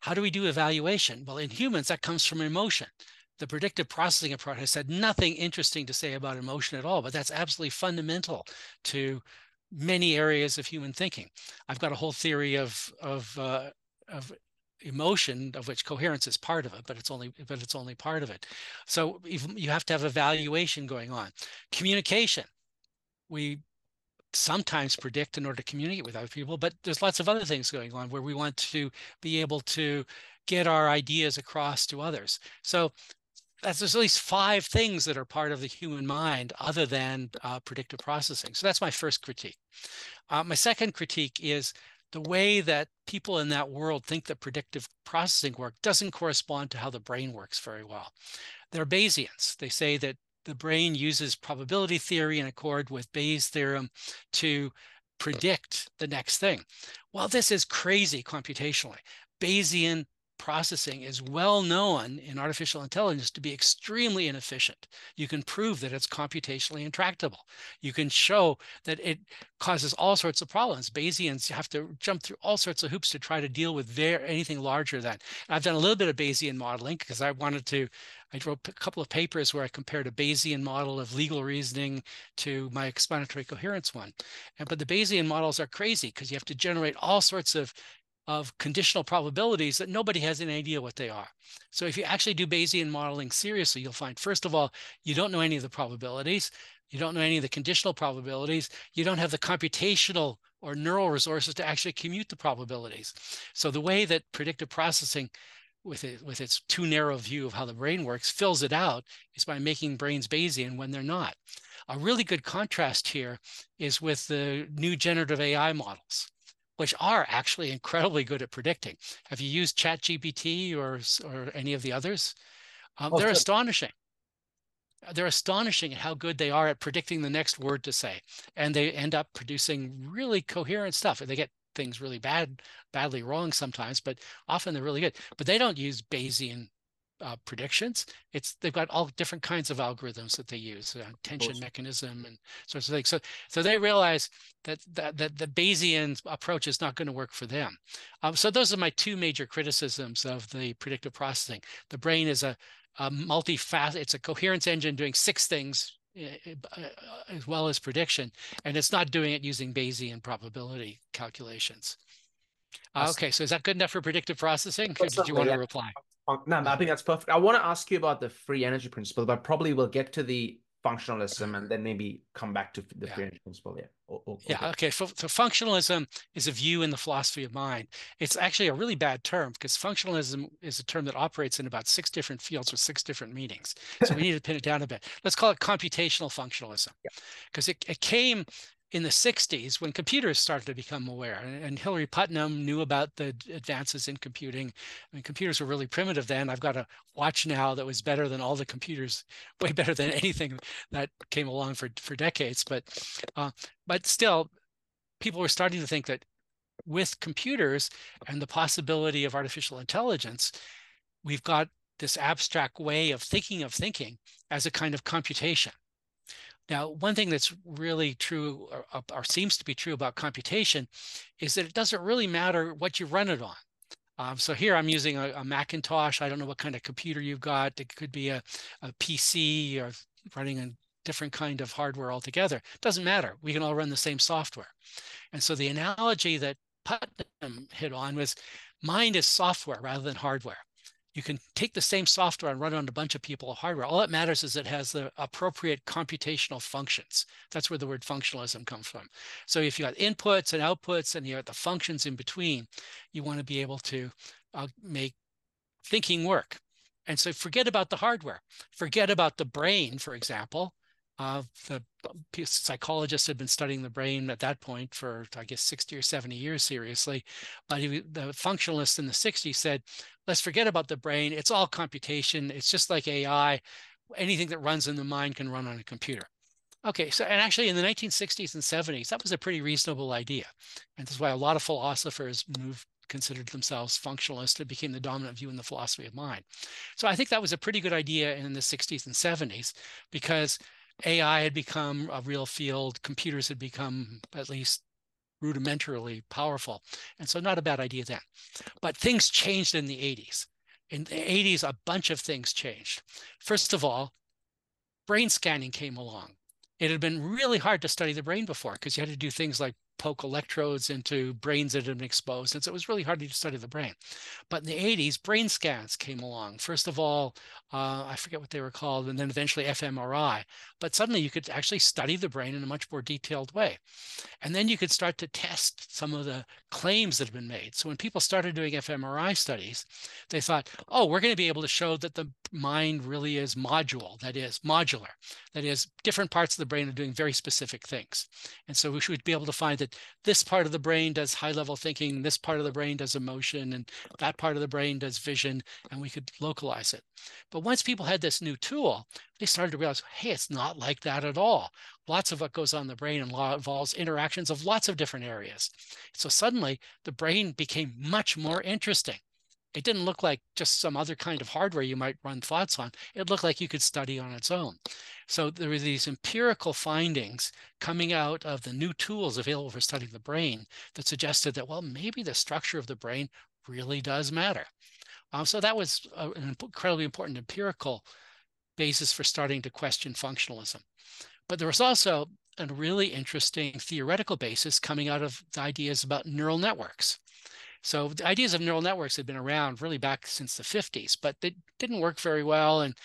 How do we do evaluation? Well, in humans, that comes from emotion. The predictive processing approach has said nothing interesting to say about emotion at all, but that's absolutely fundamental to many areas of human thinking. I've got a whole theory of of uh, of emotion of which coherence is part of it but it's only but it's only part of it. So you have to have evaluation going on. Communication. We sometimes predict in order to communicate with other people but there's lots of other things going on where we want to be able to get our ideas across to others. So that's, there's at least five things that are part of the human mind other than uh, predictive processing. So that's my first critique. Uh, my second critique is the way that people in that world think that predictive processing work doesn't correspond to how the brain works very well. They're Bayesians. They say that the brain uses probability theory in accord with Bayes' theorem to predict the next thing. Well, this is crazy computationally. Bayesian processing is well known in artificial intelligence to be extremely inefficient. You can prove that it's computationally intractable. You can show that it causes all sorts of problems. Bayesians have to jump through all sorts of hoops to try to deal with anything larger than. I've done a little bit of Bayesian modeling because I wanted to I wrote a couple of papers where I compared a Bayesian model of legal reasoning to my explanatory coherence one. And, but the Bayesian models are crazy because you have to generate all sorts of of conditional probabilities that nobody has an idea what they are. So if you actually do Bayesian modeling seriously, you'll find, first of all, you don't know any of the probabilities. You don't know any of the conditional probabilities. You don't have the computational or neural resources to actually commute the probabilities. So the way that predictive processing with it with its too narrow view of how the brain works fills it out is by making brains Bayesian when they're not. A really good contrast here is with the new generative AI models, which are actually incredibly good at predicting. Have you used ChatGPT or or any of the others? Um, oh, they're astonishing they're astonishing at how good they are at predicting the next word to say and they end up producing really coherent stuff they get things really bad badly wrong sometimes but often they're really good but they don't use bayesian uh, predictions. It's they've got all different kinds of algorithms that they use uh, tension mechanism and sorts of things. So so they realize that that, that the bayesian approach is not going to work for them. Um, so those are my two major criticisms of the predictive processing. The brain is a a multifaceted, it's a coherence engine doing six things eh, eh, uh, as well as prediction, and it's not doing it using Bayesian probability calculations. Uh, okay, so is that good enough for predictive processing? Did you want to reply? No, I think that's perfect. I want to ask you about the free energy principle, but probably we'll get to the functionalism and then maybe come back to the yeah. free energy principle. Yeah. okay. Yeah. Okay. So, so, functionalism is a view in the philosophy of mind. It's actually a really bad term because functionalism is a term that operates in about six different fields with six different meanings. So we need to pin it down a bit. Let's call it computational functionalism because yeah. it, it came in the 60s when computers started to become aware and Hilary Putnam knew about the advances in computing. I mean, computers were really primitive then. I've got a watch now that was better than all the computers, way better than anything that came along for, for decades. But, uh, but still, people were starting to think that with computers and the possibility of artificial intelligence, we've got this abstract way of thinking of thinking as a kind of computation. Now, one thing that's really true or, or, seems to be true about computation is that it doesn't really matter what you run it on. Um, so here I'm using a, a, Macintosh. I don't know what kind of computer you've got. It could be a, a PC or running a different kind of hardware altogether. It doesn't matter. We can all run the same software. And so the analogy that Putnam hit on was mind is software rather than hardware you can take the same software and run it on a bunch of people hardware. All that matters is it has the appropriate computational functions. That's where the word functionalism comes from. So if you got inputs and outputs and you have the functions in between, you want to be able to uh, make thinking work. And so forget about the hardware. Forget about the brain, for example. Uh, the psychologists had been studying the brain at that point for, I guess, 60 or 70 years seriously. But he, the functionalists in the 60s said, let's forget about the brain. It's all computation. It's just like AI. Anything that runs in the mind can run on a computer. Okay, so and actually in the 1960s and 70s, that was a pretty reasonable idea. And that's why a lot of philosophers moved considered themselves functionalist. It became the dominant view in the philosophy of mind. So I think that was a pretty good idea in the 60s and 70s because AI had become a real field, computers had become at least rudimentarily powerful. And so not a bad idea then. But things changed in the 80s. In the 80s, a bunch of things changed. First of all, brain scanning came along. It had been really hard to study the brain before because you had to do things like poke electrodes into brains that had been exposed. And so it was really hard to study the brain. But in the 80s, brain scans came along. First of all, uh, I forget what they were called, and then eventually fMRI. But suddenly you could actually study the brain in a much more detailed way. And then you could start to test some of the claims that had been made. So when people started doing fMRI studies, they thought, oh, we're going to be able to show that the mind really is module, that is modular, that is different parts of the brain are doing very specific things. And so we should be able to find that this part of the brain does high level thinking, this part of the brain does emotion, and that part of the brain does vision, and we could localize it. But once people had this new tool, they started to realize, hey, it's not like that at all. Lots of what goes on in the brain involves interactions of lots of different areas. So suddenly the brain became much more interesting. It didn't look like just some other kind of hardware you might run thoughts on. It looked like you could study on its own. So there were these empirical findings coming out of the new tools available for studying the brain that suggested that, well, maybe the structure of the brain really does matter. Um, so that was an incredibly important empirical basis for starting to question functionalism. But there was also a really interesting theoretical basis coming out of the ideas about neural networks. So the ideas of neural networks had been around really back since the 50s, but they didn't work very well. And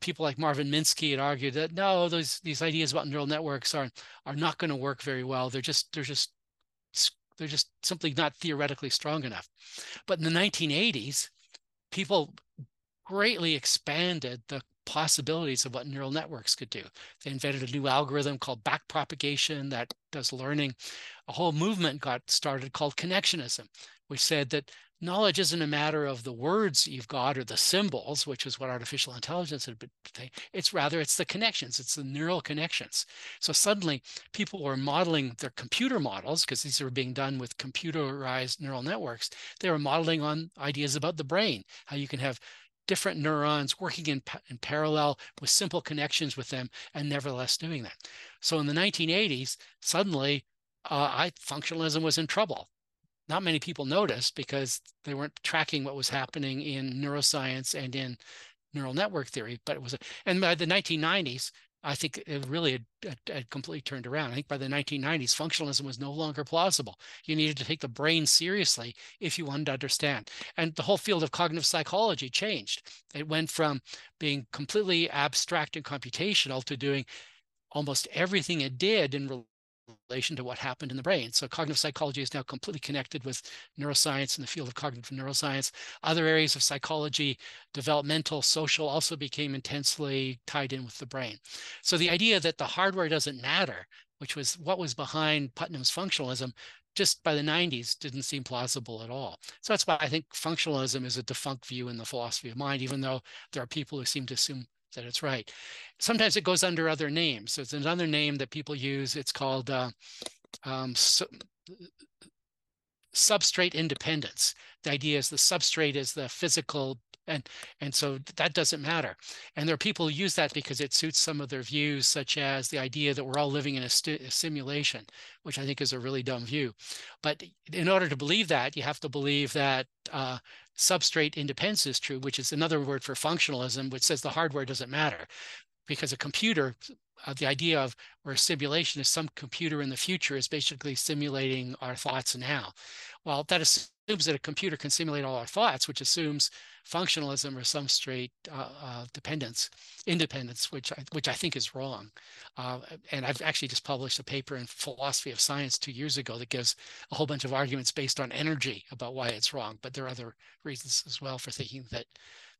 people like Marvin Minsky had argued that no, those these ideas about neural networks are are not going to work very well. They're just they're just they're just simply not theoretically strong enough. But in the 1980s, people greatly expanded the possibilities of what neural networks could do. They invented a new algorithm called backpropagation that does learning. A whole movement got started called connectionism, which said that knowledge isn't a matter of the words you've got or the symbols, which is what artificial intelligence had been. It's rather it's the connections, it's the neural connections. So suddenly people were modeling their computer models because these were being done with computerized neural networks. They were modeling on ideas about the brain, how you can have different neurons working in, in parallel with simple connections with them and nevertheless doing that. So in the 1980s, suddenly uh, I, functionalism was in trouble. Not many people noticed because they weren't tracking what was happening in neuroscience and in neural network theory. But it was, and by the 1990s, I think it really had, had, completely turned around. I think by the 1990s, functionalism was no longer plausible. You needed to take the brain seriously if you wanted to understand. And the whole field of cognitive psychology changed. It went from being completely abstract and computational to doing almost everything it did in relation to what happened in the brain. So cognitive psychology is now completely connected with neuroscience in the field of cognitive neuroscience. Other areas of psychology, developmental, social, also became intensely tied in with the brain. So the idea that the hardware doesn't matter, which was what was behind Putnam's functionalism, just by the 90s didn't seem plausible at all. So that's why I think functionalism is a defunct view in the philosophy of mind, even though there are people who seem to assume that it's right. Sometimes it goes under other names. So it's another name that people use. It's called uh, um, su substrate independence. The idea is the substrate is the physical and and so that doesn't matter and there are people who use that because it suits some of their views such as the idea that we're all living in a, a, simulation which i think is a really dumb view but in order to believe that you have to believe that uh, substrate independence is true, which is another word for functionalism, which says the hardware doesn't matter. Because a computer, uh, the idea of where simulation is some computer in the future is basically simulating our thoughts now. Well, that assumes that a computer can simulate all our thoughts, which assumes functionalism or substrate uh, uh, dependence, independence, which I, which I think is wrong. Uh, and I've actually just published a paper in Philosophy of Science two years ago that gives a whole bunch of arguments based on energy about why it's wrong. But there are other reasons as well for thinking that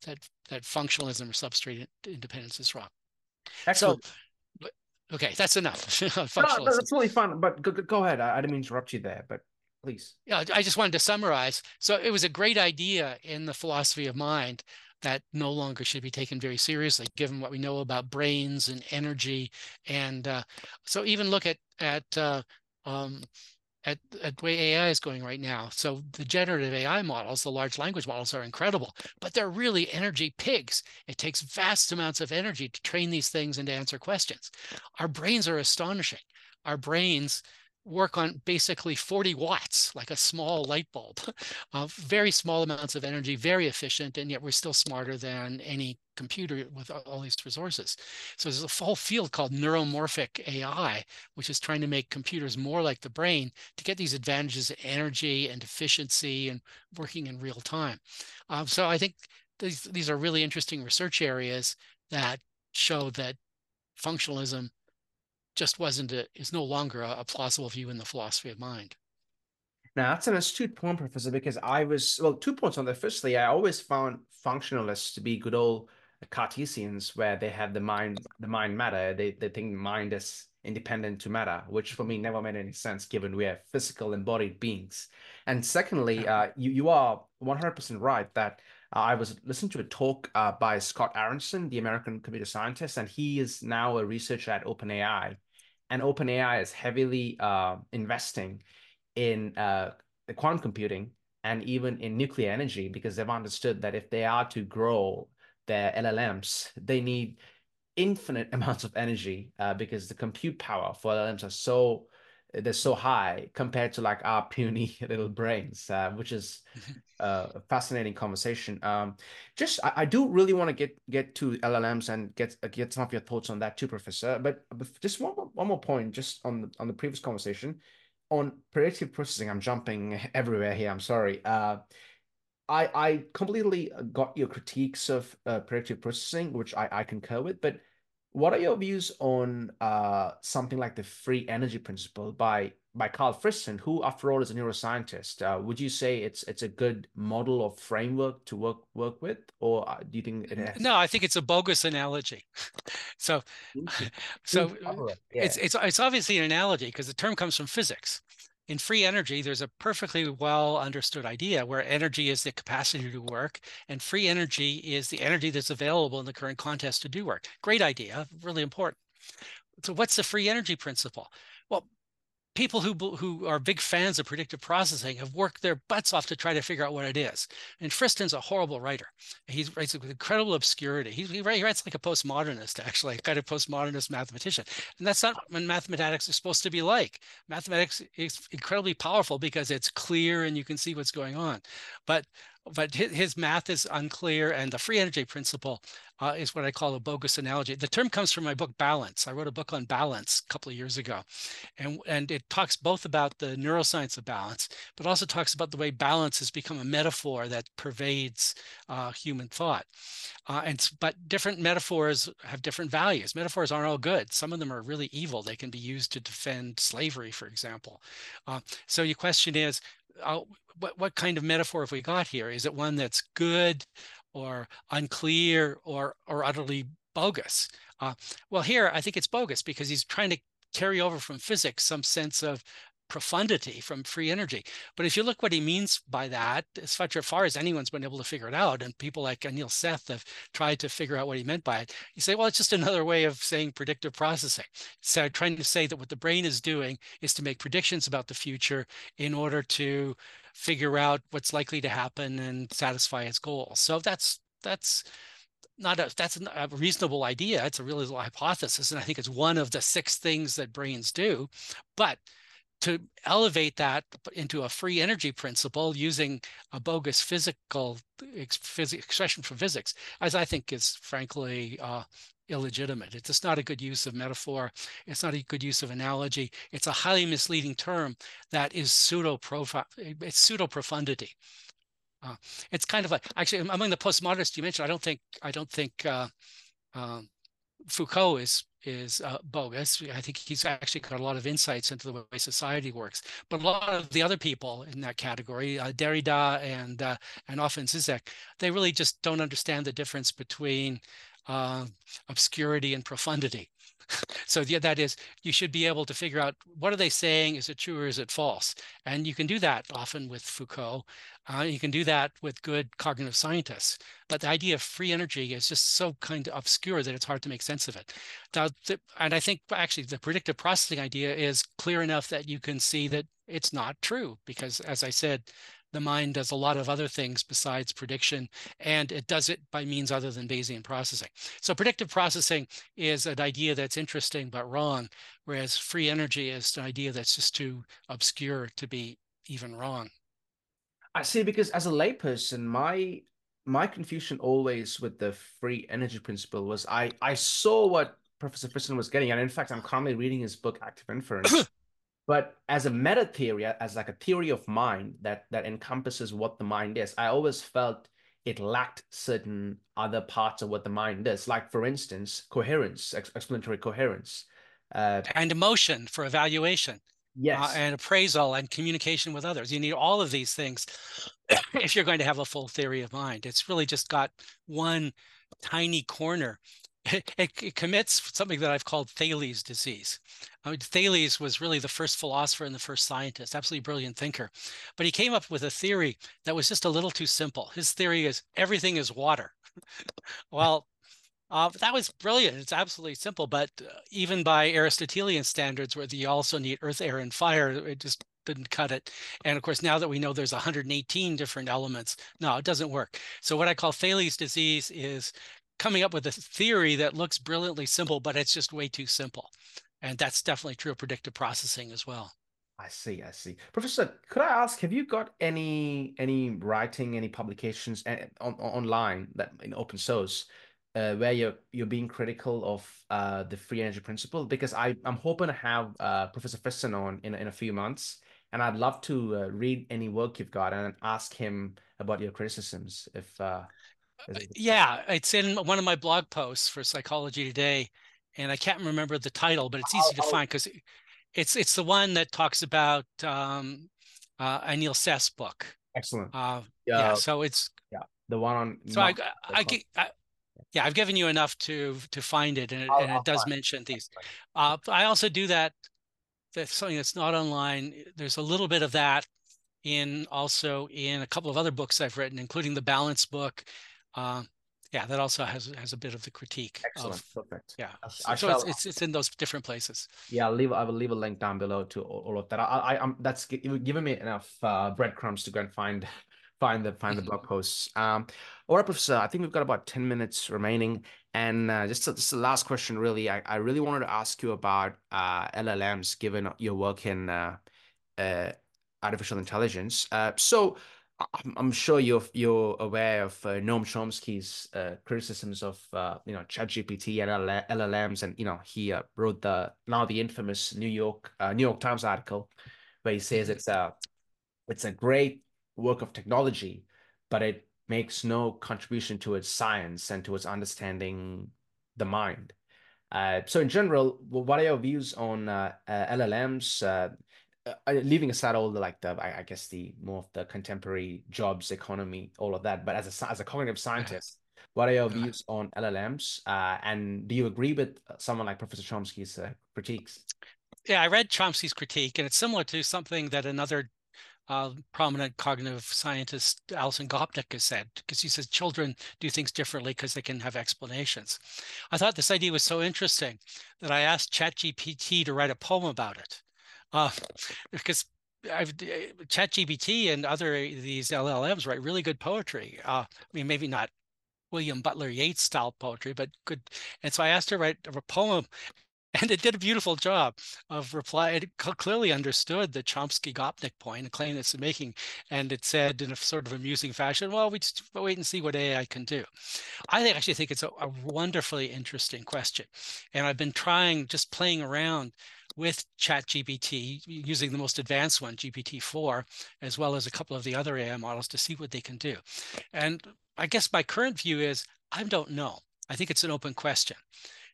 that that functionalism or substrate independence is wrong. Excellent. So, okay, that's enough. no, that's really fun. But go, go ahead. I, I didn't mean to interrupt you there, but please. Yeah, I just wanted to summarize. So it was a great idea in the philosophy of mind that no longer should be taken very seriously, given what we know about brains and energy. And uh, so even look at at uh, um, at, at the way AI is going right now. So the generative AI models, the large language models are incredible, but they're really energy pigs. It takes vast amounts of energy to train these things and to answer questions. Our brains are astonishing. Our brains work on basically 40 watts, like a small light bulb, uh, very small amounts of energy, very efficient, and yet we're still smarter than any computer with all these resources. So there's a whole field called neuromorphic AI, which is trying to make computers more like the brain to get these advantages of energy and efficiency and working in real time. Um, so I think these, these are really interesting research areas that show that functionalism just wasn't a, is no longer a, a plausible view in the philosophy of mind. Now that's an astute point, Professor, because I was well, two points on that. Firstly, I always found functionalists to be good old Cartesians, where they have the mind, the mind matter. They they think mind is independent to matter, which for me never made any sense, given we are physical embodied beings. And secondly, uh, you you are one hundred percent right that I was listening to a talk uh, by Scott Aaronson, the American computer scientist, and he is now a researcher at OpenAI. And OpenAI is heavily uh, investing in uh, quantum computing and even in nuclear energy because they've understood that if they are to grow their LLMs, they need infinite amounts of energy uh, because the compute power for LLMs are so they're so high compared to like our puny little brains, uh, which is uh, a fascinating conversation. Um, just I, I do really want to get get to LLMs and get get some of your thoughts on that too, Professor. But, but just one more, one more point, just on the, on the previous conversation on predictive processing. I'm jumping everywhere here. I'm sorry. Uh, I I completely got your critiques of uh, predictive processing, which I I concur with, but what are your views on uh, something like the free energy principle by by Karl Friston, who, after all, is a neuroscientist? Uh, would you say it's it's a good model or framework to work work with, or uh, do you think it has? No, I think it's a bogus analogy. so, so yeah. it's it's it's obviously an analogy because the term comes from physics in free energy, there's a perfectly well understood idea where energy is the capacity to work, and free energy is the energy that's available in the current context to do work. Great idea, really important. So, what's the free energy principle? Well, people who who are big fans of predictive processing have worked their butts off to try to figure out what it is. And Friston's a horrible writer. He writes with incredible obscurity. He, he, writes like a postmodernist, actually, a kind of postmodernist mathematician. And that's not what mathematics is supposed to be like. Mathematics is incredibly powerful because it's clear and you can see what's going on. But but his math is unclear and the free energy principle uh, is what I call a bogus analogy. The term comes from my book Balance. I wrote a book on balance a couple of years ago, and and it talks both about the neuroscience of balance, but also talks about the way balance has become a metaphor that pervades uh, human thought. Uh, and but different metaphors have different values. Metaphors aren't all good. Some of them are really evil. They can be used to defend slavery, for example. Uh, so your question is, uh, what, what kind of metaphor have we got here? Is it one that's good or unclear or, or utterly bogus? Uh, well, here I think it's bogus because he's trying to carry over from physics some sense of profundity from free energy. But if you look what he means by that, as far as anyone's been able to figure it out, and people like Anil Seth have tried to figure out what he meant by it, you say, well, it's just another way of saying predictive processing. So trying to say that what the brain is doing is to make predictions about the future in order to figure out what's likely to happen and satisfy its goals. So that's that's not a that's a reasonable idea. It's a reasonable hypothesis, and I think it's one of the six things that brains do. But to elevate that into a free energy principle using a bogus physical expression for physics, as I think is frankly uh, illegitimate. It's just not a good use of metaphor. It's not a good use of analogy. It's a highly misleading term that is pseudo it's pseudo profundity. Uh, it's kind of like actually among the postmodernists you mentioned. I don't think I don't think uh, um, Foucault is is uh, bogus. I think he's actually got a lot of insights into the way society works. But a lot of the other people in that category, uh, Derrida and uh, and often Zizek, they really just don't understand the difference between uh, obscurity and profundity. so yeah, that is, you should be able to figure out what are they saying? Is it true or is it false? And you can do that often with Foucault. Uh, you can do that with good cognitive scientists. But the idea of free energy is just so kind of obscure that it's hard to make sense of it. Now, and I think actually the predictive processing idea is clear enough that you can see that it's not true because, as I said, the mind does a lot of other things besides prediction, and it does it by means other than Bayesian processing. So predictive processing is an idea that's interesting but wrong, whereas free energy is an idea that's just too obscure to be even wrong. I see, because as a layperson, my my confusion always with the free energy principle was I I saw what Professor Friston was getting, and in fact, I'm currently reading his book Active Inference. but as a meta theory as like a theory of mind that that encompasses what the mind is i always felt it lacked certain other parts of what the mind is. Like for instance coherence ex- explanatory coherence uh, and emotion for evaluation uh, yes. uh, and appraisal and communication with others. You need all of these things if you're going to have a full theory of mind. It's really just got one tiny corner it, it, commits something that I've called Thales disease. I mean, Thales was really the first philosopher and the first scientist, absolutely brilliant thinker. But he came up with a theory that was just a little too simple. His theory is everything is water. well, uh, that was brilliant. It's absolutely simple, but uh, even by Aristotelian standards, where you also need earth, air, and fire, it just didn't cut it. And of course, now that we know there's 118 different elements, no, it doesn't work. So what I call Thales disease is coming up with a theory that looks brilliantly simple, but it's just way too simple. And that's definitely true of predictive processing as well. I see, I see. Professor, could I ask, have you got any any writing, any publications eh, on, online that in open source uh, where you're you're being critical of uh, the free energy principle? Because I'm hoping to have uh, Professor Friston on in in a few months, and I'd love to uh, read any work you've got and ask him about your criticisms. If uh, yeah, it's in one of my blog posts for Psychology Today, and I can't remember the title, but it's easy to find because it's it's the one that talks about um, uh, Anil Seth's book. Excellent. Uh, yeah, yeah. So it's yeah the one on. So I, I, I, I, yeah, I've given you enough to to find it, and it, and it does mention these. Uh, I also do that. That's something that's not online. There's a little bit of that in also in a couple of other books I've written, including the Balance book. Uh, yeah, that also has has a bit of the critique. Excellent, of, perfect. Yeah, so, so it's, it's, it's in those different places. Yeah, I'll leave. I will leave a link down below to all, all of that. I, I am that's giving me enough uh, breadcrumbs to go and find find the find the blog posts. Um, all right, Professor. I think we've got about ten minutes remaining, and uh, just just the last question. Really, I, I really wanted to ask you about uh, LLMs, given your work in uh, uh, artificial intelligence. Uh, so I'm sure you're you're aware of uh, Noam Chomsky's uh, criticisms of uh, you know ChatGPT and LLMs, and you know he uh, wrote the now the infamous New York uh, New York Times article where he says it's a it's a great work of technology, but it makes no contribution to its science and to its understanding the mind. Uh, so in general, what are your views on LLMs? Uh, leaving aside all the like the I, I, guess the more of the contemporary jobs economy all of that but as a as a cognitive scientist what are your views on llms uh, and do you agree with someone like professor chomsky's uh, critiques? Yeah i read chomsky's critique and it's similar to something that another uh, prominent cognitive scientist Alison Gopnik has said, because he says children do things differently because they can have explanations. I thought this idea was so interesting that I asked ChatGPT to write a poem about it uh, because I've ChatGPT and other these LLMs write really good poetry. Uh, I mean, maybe not William Butler Yeats style poetry, but good. And so I asked her to write a poem, and it did a beautiful job of reply. It clearly understood the Chomsky Gopnik point, a claim it's making, and it said in a sort of amusing fashion, "Well, we just wait and see what AI can do." I actually think it's a, a wonderfully interesting question, and I've been trying, just playing around with ChatGPT using the most advanced one, GPT-4, as well as a couple of the other AI models to see what they can do. And I guess my current view is I don't know. I think it's an open question.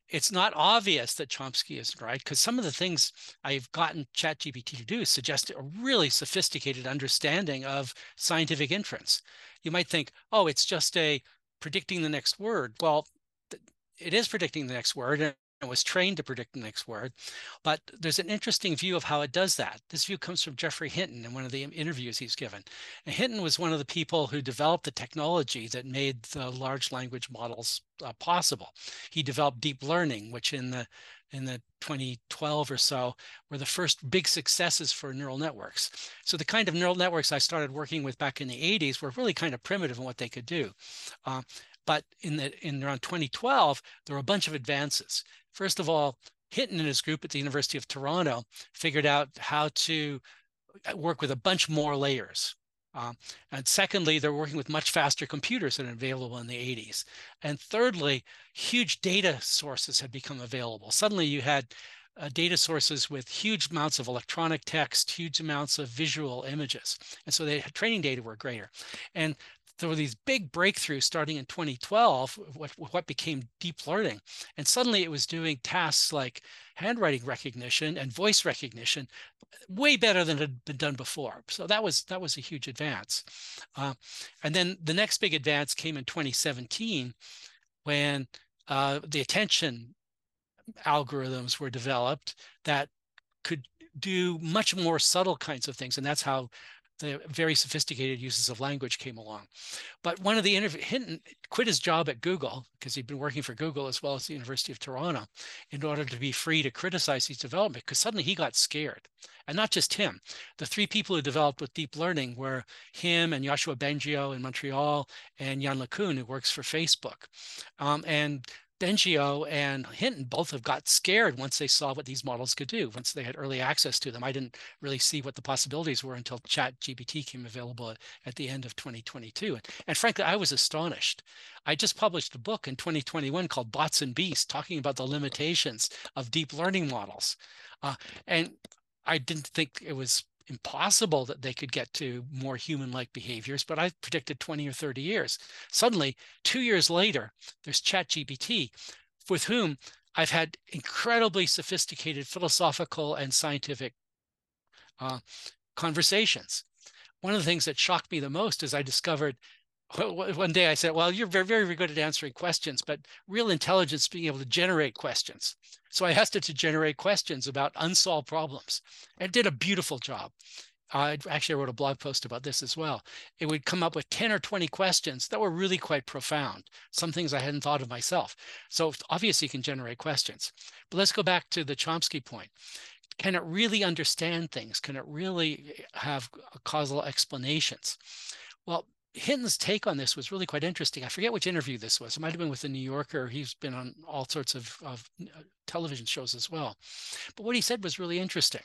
It's not obvious that Chomsky isn't right because some of the things I've gotten ChatGPT to do suggest a really sophisticated understanding of scientific inference. You might think, oh, it's just a predicting the next word. Well, it is predicting the next word and was trained to predict the next word. But there's an interesting view of how it does that. This view comes from Geoffrey Hinton in one of the interviews he's given. And Hinton was one of the people who developed the technology that made the large language models uh, possible. He developed deep learning, which in the in the 2012 or so were the first big successes for neural networks. So the kind of neural networks I started working with back in the 80s were really kind of primitive in what they could do. Uh, but in the in around 2012, there were a bunch of advances. First of all, Hinton and his group at the University of Toronto figured out how to uh, work with a bunch more layers. Um, and secondly, they're working with much faster computers than available in the 80s. And thirdly, huge data sources had become available. Suddenly you had uh, data sources with huge amounts of electronic text, huge amounts of visual images. And so the training data were greater. And there were these big breakthroughs starting in 2012, what, what became deep learning. And suddenly it was doing tasks like handwriting recognition and voice recognition way better than had been done before. So that was that was a huge advance. Uh, and then the next big advance came in 2017 when uh, the attention algorithms were developed that could do much more subtle kinds of things. And that's how the very sophisticated uses of language came along. But one of the interview, Hinton quit his job at Google because he'd been working for Google as well as the University of Toronto in order to be free to criticize these development because suddenly he got scared. And not just him. The three people who developed with deep learning were him and Yoshua Bengio in Montreal and Yann LeCun, who works for Facebook. Um, and Bengio and Hinton both have got scared once they saw what these models could do, once they had early access to them. I didn't really see what the possibilities were until Chat GPT came available at, at the end of 2022. And, and, frankly, I was astonished. I just published a book in 2021 called Bots and Beasts, talking about the limitations of deep learning models. Uh, and I didn't think it was impossible that they could get to more human-like behaviors, but I predicted 20 or 30 years. Suddenly, two years later, there's ChatGPT, with whom I've had incredibly sophisticated philosophical and scientific uh, conversations. One of the things that shocked me the most is I discovered one day I said, well, you're very, very good at answering questions, but real intelligence being able to generate questions. So I asked it to generate questions about unsolved problems. It did a beautiful job. Uh, actually, I wrote a blog post about this as well. It would come up with 10 or 20 questions that were really quite profound, some things I hadn't thought of myself. So obviously you can generate questions. But let's go back to the Chomsky point. Can it really understand things? Can it really have causal explanations? Well, Hinton's take on this was really quite interesting. I forget which interview this was. It might have been with the New Yorker. He's been on all sorts of, of uh, television shows as well. But what he said was really interesting.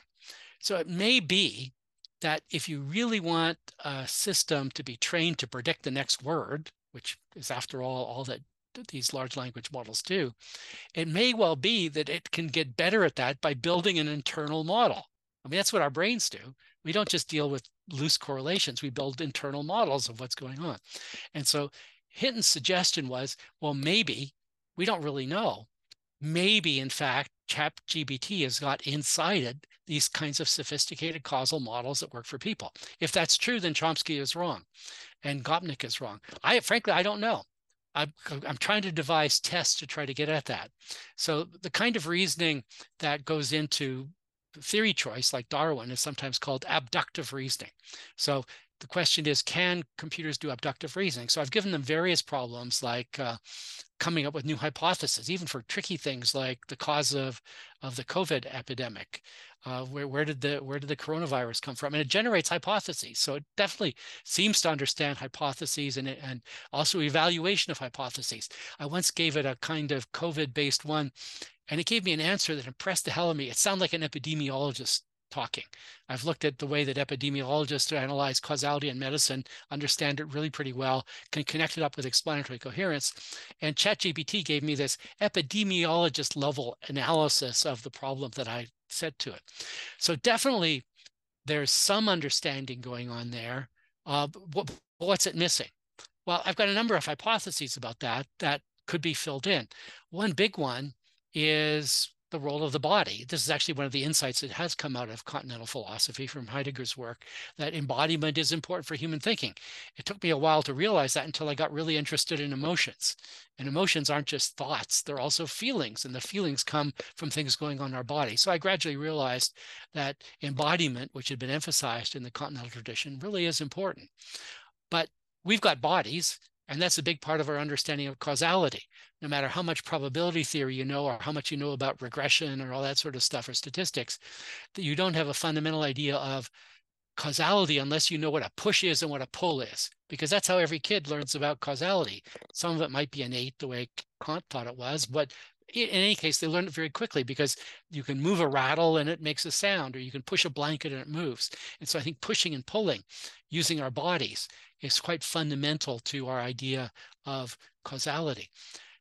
So it may be that if you really want a system to be trained to predict the next word, which is after all all that these large language models do, it may well be that it can get better at that by building an internal model. I mean, that's what our brains do. We don't just deal with loose correlations. We build internal models of what's going on. And so Hinton's suggestion was, well, maybe we don't really know. Maybe, in fact, ChatGPT has got inside it these kinds of sophisticated causal models that work for people. If that's true, then Chomsky is wrong and Gopnik is wrong. I frankly, I don't know. I'm, I'm trying to devise tests to try to get at that. So the kind of reasoning that goes into theory choice, like Darwin, is sometimes called abductive reasoning. So the question is, can computers do abductive reasoning? So I've given them various problems like uh, coming up with new hypotheses, even for tricky things like the cause of, of the COVID epidemic. Uh, where, where did the where did the coronavirus come from? And it generates hypotheses. So it definitely seems to understand hypotheses and, and also evaluation of hypotheses. I once gave it a kind of COVID-based one and it gave me an answer that impressed the hell out of me. It sounded like an epidemiologist talking. I've looked at the way that epidemiologists analyze causality in medicine, understand it really pretty well, can connect it up with explanatory coherence. And ChatGPT gave me this epidemiologist level analysis of the problem that I said to it. So definitely there's some understanding going on there. Uh, what, what's it missing? Well, I've got a number of hypotheses about that that could be filled in. One big one is the role of the body. This is actually one of the insights that has come out of continental philosophy from Heidegger's work that embodiment is important for human thinking. It took me a while to realize that until I got really interested in emotions. And emotions aren't just thoughts, they're also feelings, and the feelings come from things going on in our body. So I gradually realized that embodiment, which had been emphasized in the continental tradition, really is important. But we've got bodies and that's a big part of our understanding of causality. No matter how much probability theory you know, or how much you know about regression or all that sort of stuff or statistics, that you don't have a fundamental idea of causality unless you know what a push is and what a pull is, because that's how every kid learns about causality. Some of it might be innate the way Kant thought it was, but in any case, they learn it very quickly because you can move a rattle and it makes a sound, or you can push a blanket and it moves. And so I think pushing and pulling using our bodies is quite fundamental to our idea of causality.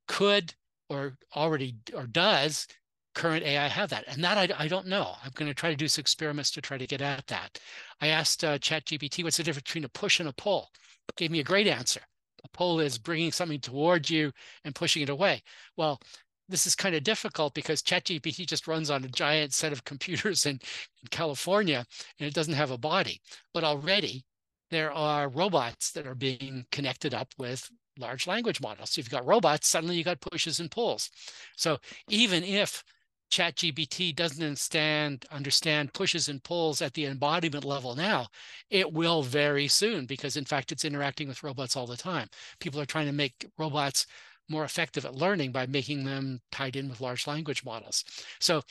Could or already or does current AI have that? And that I, I don't know. I'm going to try to do some experiments to try to get at that. I asked uh, ChatGPT, what's the difference between a push and a pull? It gave me a great answer. A pull is bringing something towards you and pushing it away. Well, this is kind of difficult because ChatGPT just runs on a giant set of computers in, in California and it doesn't have a body. But already there are robots that are being connected up with large language models. So you've got robots, suddenly you got pushes and pulls. So even if ChatGPT doesn't understand, understand pushes and pulls at the embodiment level now, it will very soon because in fact it's interacting with robots all the time. People are trying to make robots more effective at learning by making them tied in with large language models. So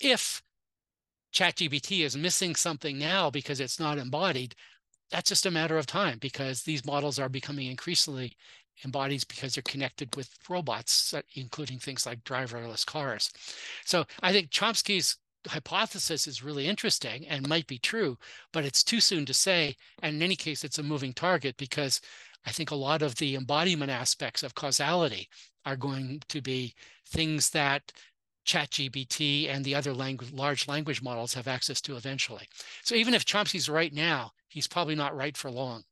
if ChatGPT is missing something now because it's not embodied, that's just a matter of time because these models are becoming increasingly embodies because they're connected with robots, including things like driverless cars. So I think Chomsky's hypothesis is really interesting and might be true, but it's too soon to say. And in any case, it's a moving target because I think a lot of the embodiment aspects of causality are going to be things that ChatGPT and the other language, large language models have access to eventually. So even if Chomsky's right now, he's probably not right for long.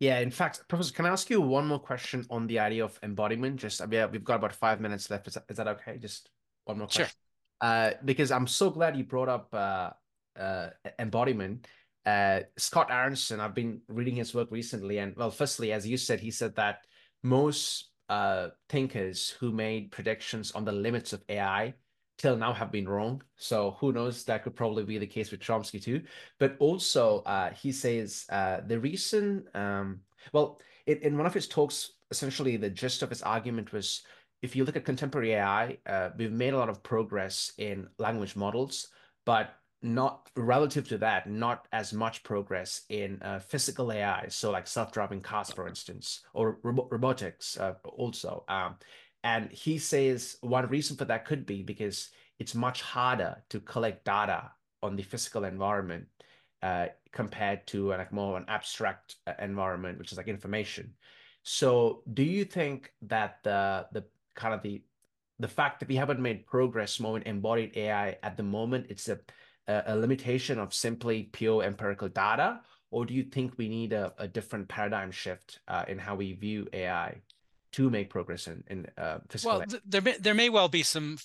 Yeah, in fact, Professor, can I ask you one more question on the idea of embodiment? Just, I mean, we've got about five minutes left. Is that, is that okay? Just one more question. Sure. Uh, because I'm so glad you brought up uh, uh, embodiment. Uh, Scott Aaronson, I've been reading his work recently, and well, firstly, as you said, he said that most uh, thinkers who made predictions on the limits of AI till now have been wrong. So who knows? That could probably be the case with Chomsky too. But also, uh, he says uh, the reason, um, well, in, in one of his talks, essentially the gist of his argument was if you look at contemporary AI, uh, we've made a lot of progress in language models, but not relative to that, not as much progress in uh, physical AI. So like self-driving cars, for instance, or ro robotics uh, also. Um, and he says one reason for that could be because it's much harder to collect data on the physical environment uh, compared to like more of an abstract uh, environment, which is like information. So do you think that the the kind of the the fact that we haven't made progress more in embodied AI at the moment, it's a a limitation of simply pure empirical data, or do you think we need a, a different paradigm shift uh, in how we view AI to make progress in, in uh, physical? Well, th- there may, there may well be some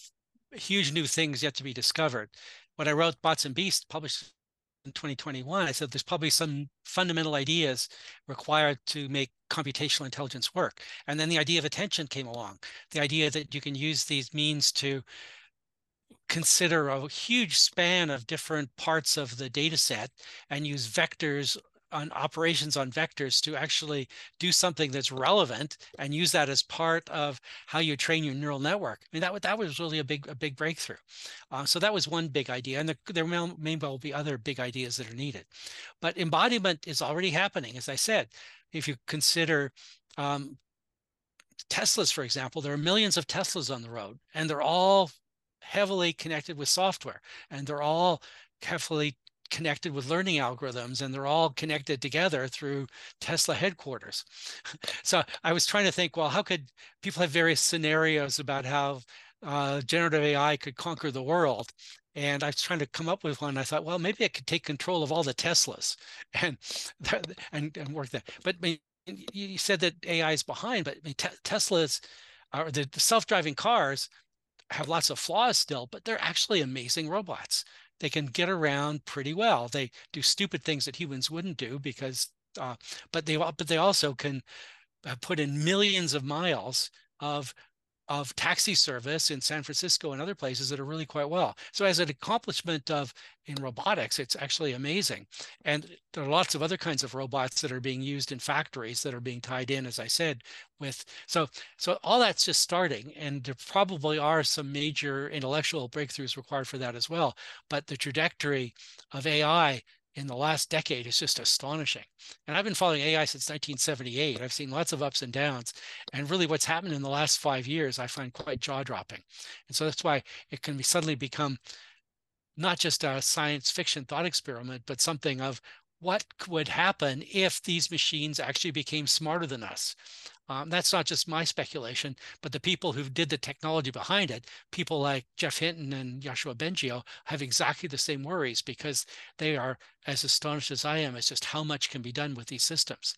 huge new things yet to be discovered. When I wrote Bots and Beasts, published in 2021, I said there's probably some fundamental ideas required to make computational intelligence work. And then the idea of attention came along. The idea that you can use these means to consider a huge span of different parts of the data set and use vectors on operations on vectors to actually do something that's relevant and use that as part of how you train your neural network. I mean, that, that was really a big, a big breakthrough. Uh, so that was one big idea. And there, there may, may well be other big ideas that are needed. But embodiment is already happening. As I said, if you consider um, Teslas, for example, there are millions of Teslas on the road, and they're all heavily connected with software, and they're all heavily connected with learning algorithms and they're all connected together through Tesla headquarters. so I was trying to think, well, how could people have various scenarios about how uh, generative AI could conquer the world? And I was trying to come up with one. I thought, well, maybe I could take control of all the Teslas and and, and work that. But you said that AI is behind, but Teslas or the self-driving cars have lots of flaws still, but they're actually amazing robots they can get around pretty well. They do stupid things that humans wouldn't do because, uh, but they but they also can uh, put in millions of miles of of taxi service in San Francisco and other places that are really quite well. So as an accomplishment of in robotics, it's actually amazing. And there are lots of other kinds of robots that are being used in factories that are being tied in, as I said, with so so all that's just starting. And there probably are some major intellectual breakthroughs required for that as well. But the trajectory of AI in the last decade is just astonishing. And I've been following AI since 1978. I've seen lots of ups and downs. And really, what's happened in the last five years, I find quite jaw dropping. And so that's why it can be suddenly become not just a science fiction thought experiment, but something of what would happen if these machines actually became smarter than us. Um, that's not just my speculation, but the people who did the technology behind it, people like Jeff Hinton and Yoshua Bengio, have exactly the same worries because they are as astonished as I am as just how much can be done with these systems.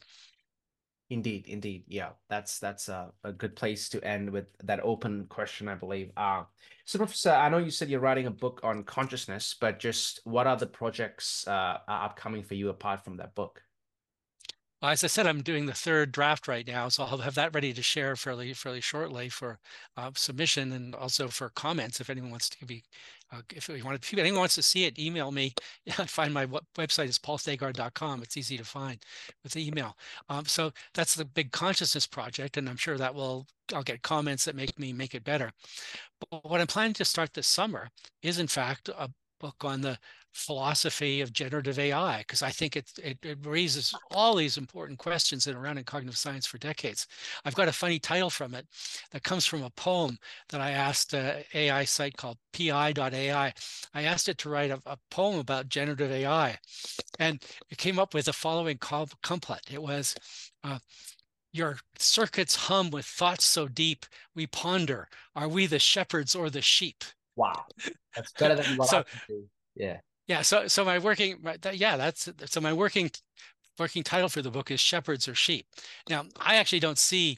Indeed, indeed, yeah, that's that's a, a good place to end with that open question, I believe. Uh, so, Professor, I know you said you're writing a book on consciousness, but just what other projects uh, are upcoming for you apart from that book? As I said, I'm doing the third draft right now, so I'll have that ready to share fairly fairly shortly for uh, submission and also for comments. If anyone wants to be, uh, if you want, if anyone wants to see it, email me. find my website is paulthagard.com. It's easy to find with the email. Um, so that's the big consciousness project, and I'm sure that will I'll get comments that make me make it better. But what I'm planning to start this summer is, in fact, a book on the philosophy of generative AI because I think it, it, it raises all these important questions that are around in cognitive science for decades. I've got a funny title from it that comes from a poem that I asked an AI site called pi.ai. I asked it to write a, a poem about generative AI, and it came up with the following couplet. It was. Uh, your circuits hum with thoughts so deep, we ponder, are we the shepherds or the sheep? Wow. That's better than what so, I can do. Yeah. Yeah. So so my working yeah, that's so my working working title for the book is Shepherds or Sheep. Now, I actually don't see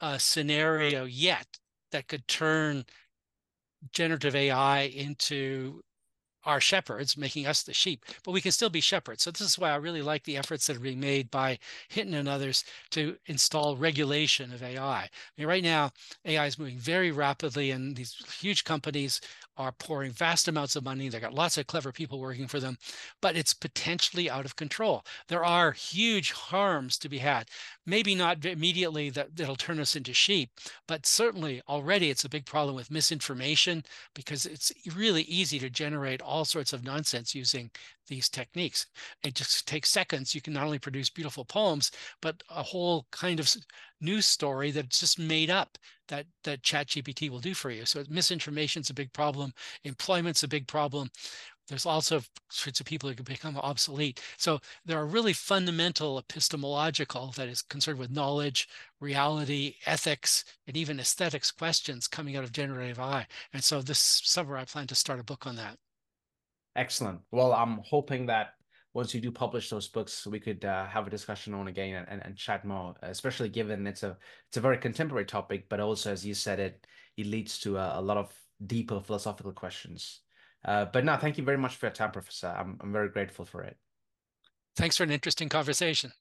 a scenario yet that could turn generative AI into our shepherds, making us the sheep, but we can still be shepherds. So this is why I really like the efforts that are being made by Hinton and others to install regulation of AI. I mean, right now, AI is moving very rapidly, and these huge companies are pouring vast amounts of money. They've got lots of clever people working for them, but it's potentially out of control. There are huge harms to be had. Maybe not immediately that it'll turn us into sheep, but certainly already it's a big problem with misinformation because it's really easy to generate all sorts of nonsense using these techniques. It just takes seconds. You can not only produce beautiful poems, but a whole kind of news story that's just made up that that ChatGPT will do for you. So misinformation is a big problem. Employment's a big problem. There's also sorts of people who can become obsolete. So there are really fundamental epistemological that is concerned with knowledge, reality, ethics, and even aesthetics questions coming out of generative AI. And so this summer I plan to start a book on that. Excellent. Well, I'm hoping that once you do publish those books, we could uh, have a discussion on again and, and, chat more, especially given it's a it's a very contemporary topic, but also as you said it, it leads to a, a lot of deeper philosophical questions. Uh, but no, thank you very much for your time, Professor. I'm I'm very grateful for it. Thanks for an interesting conversation.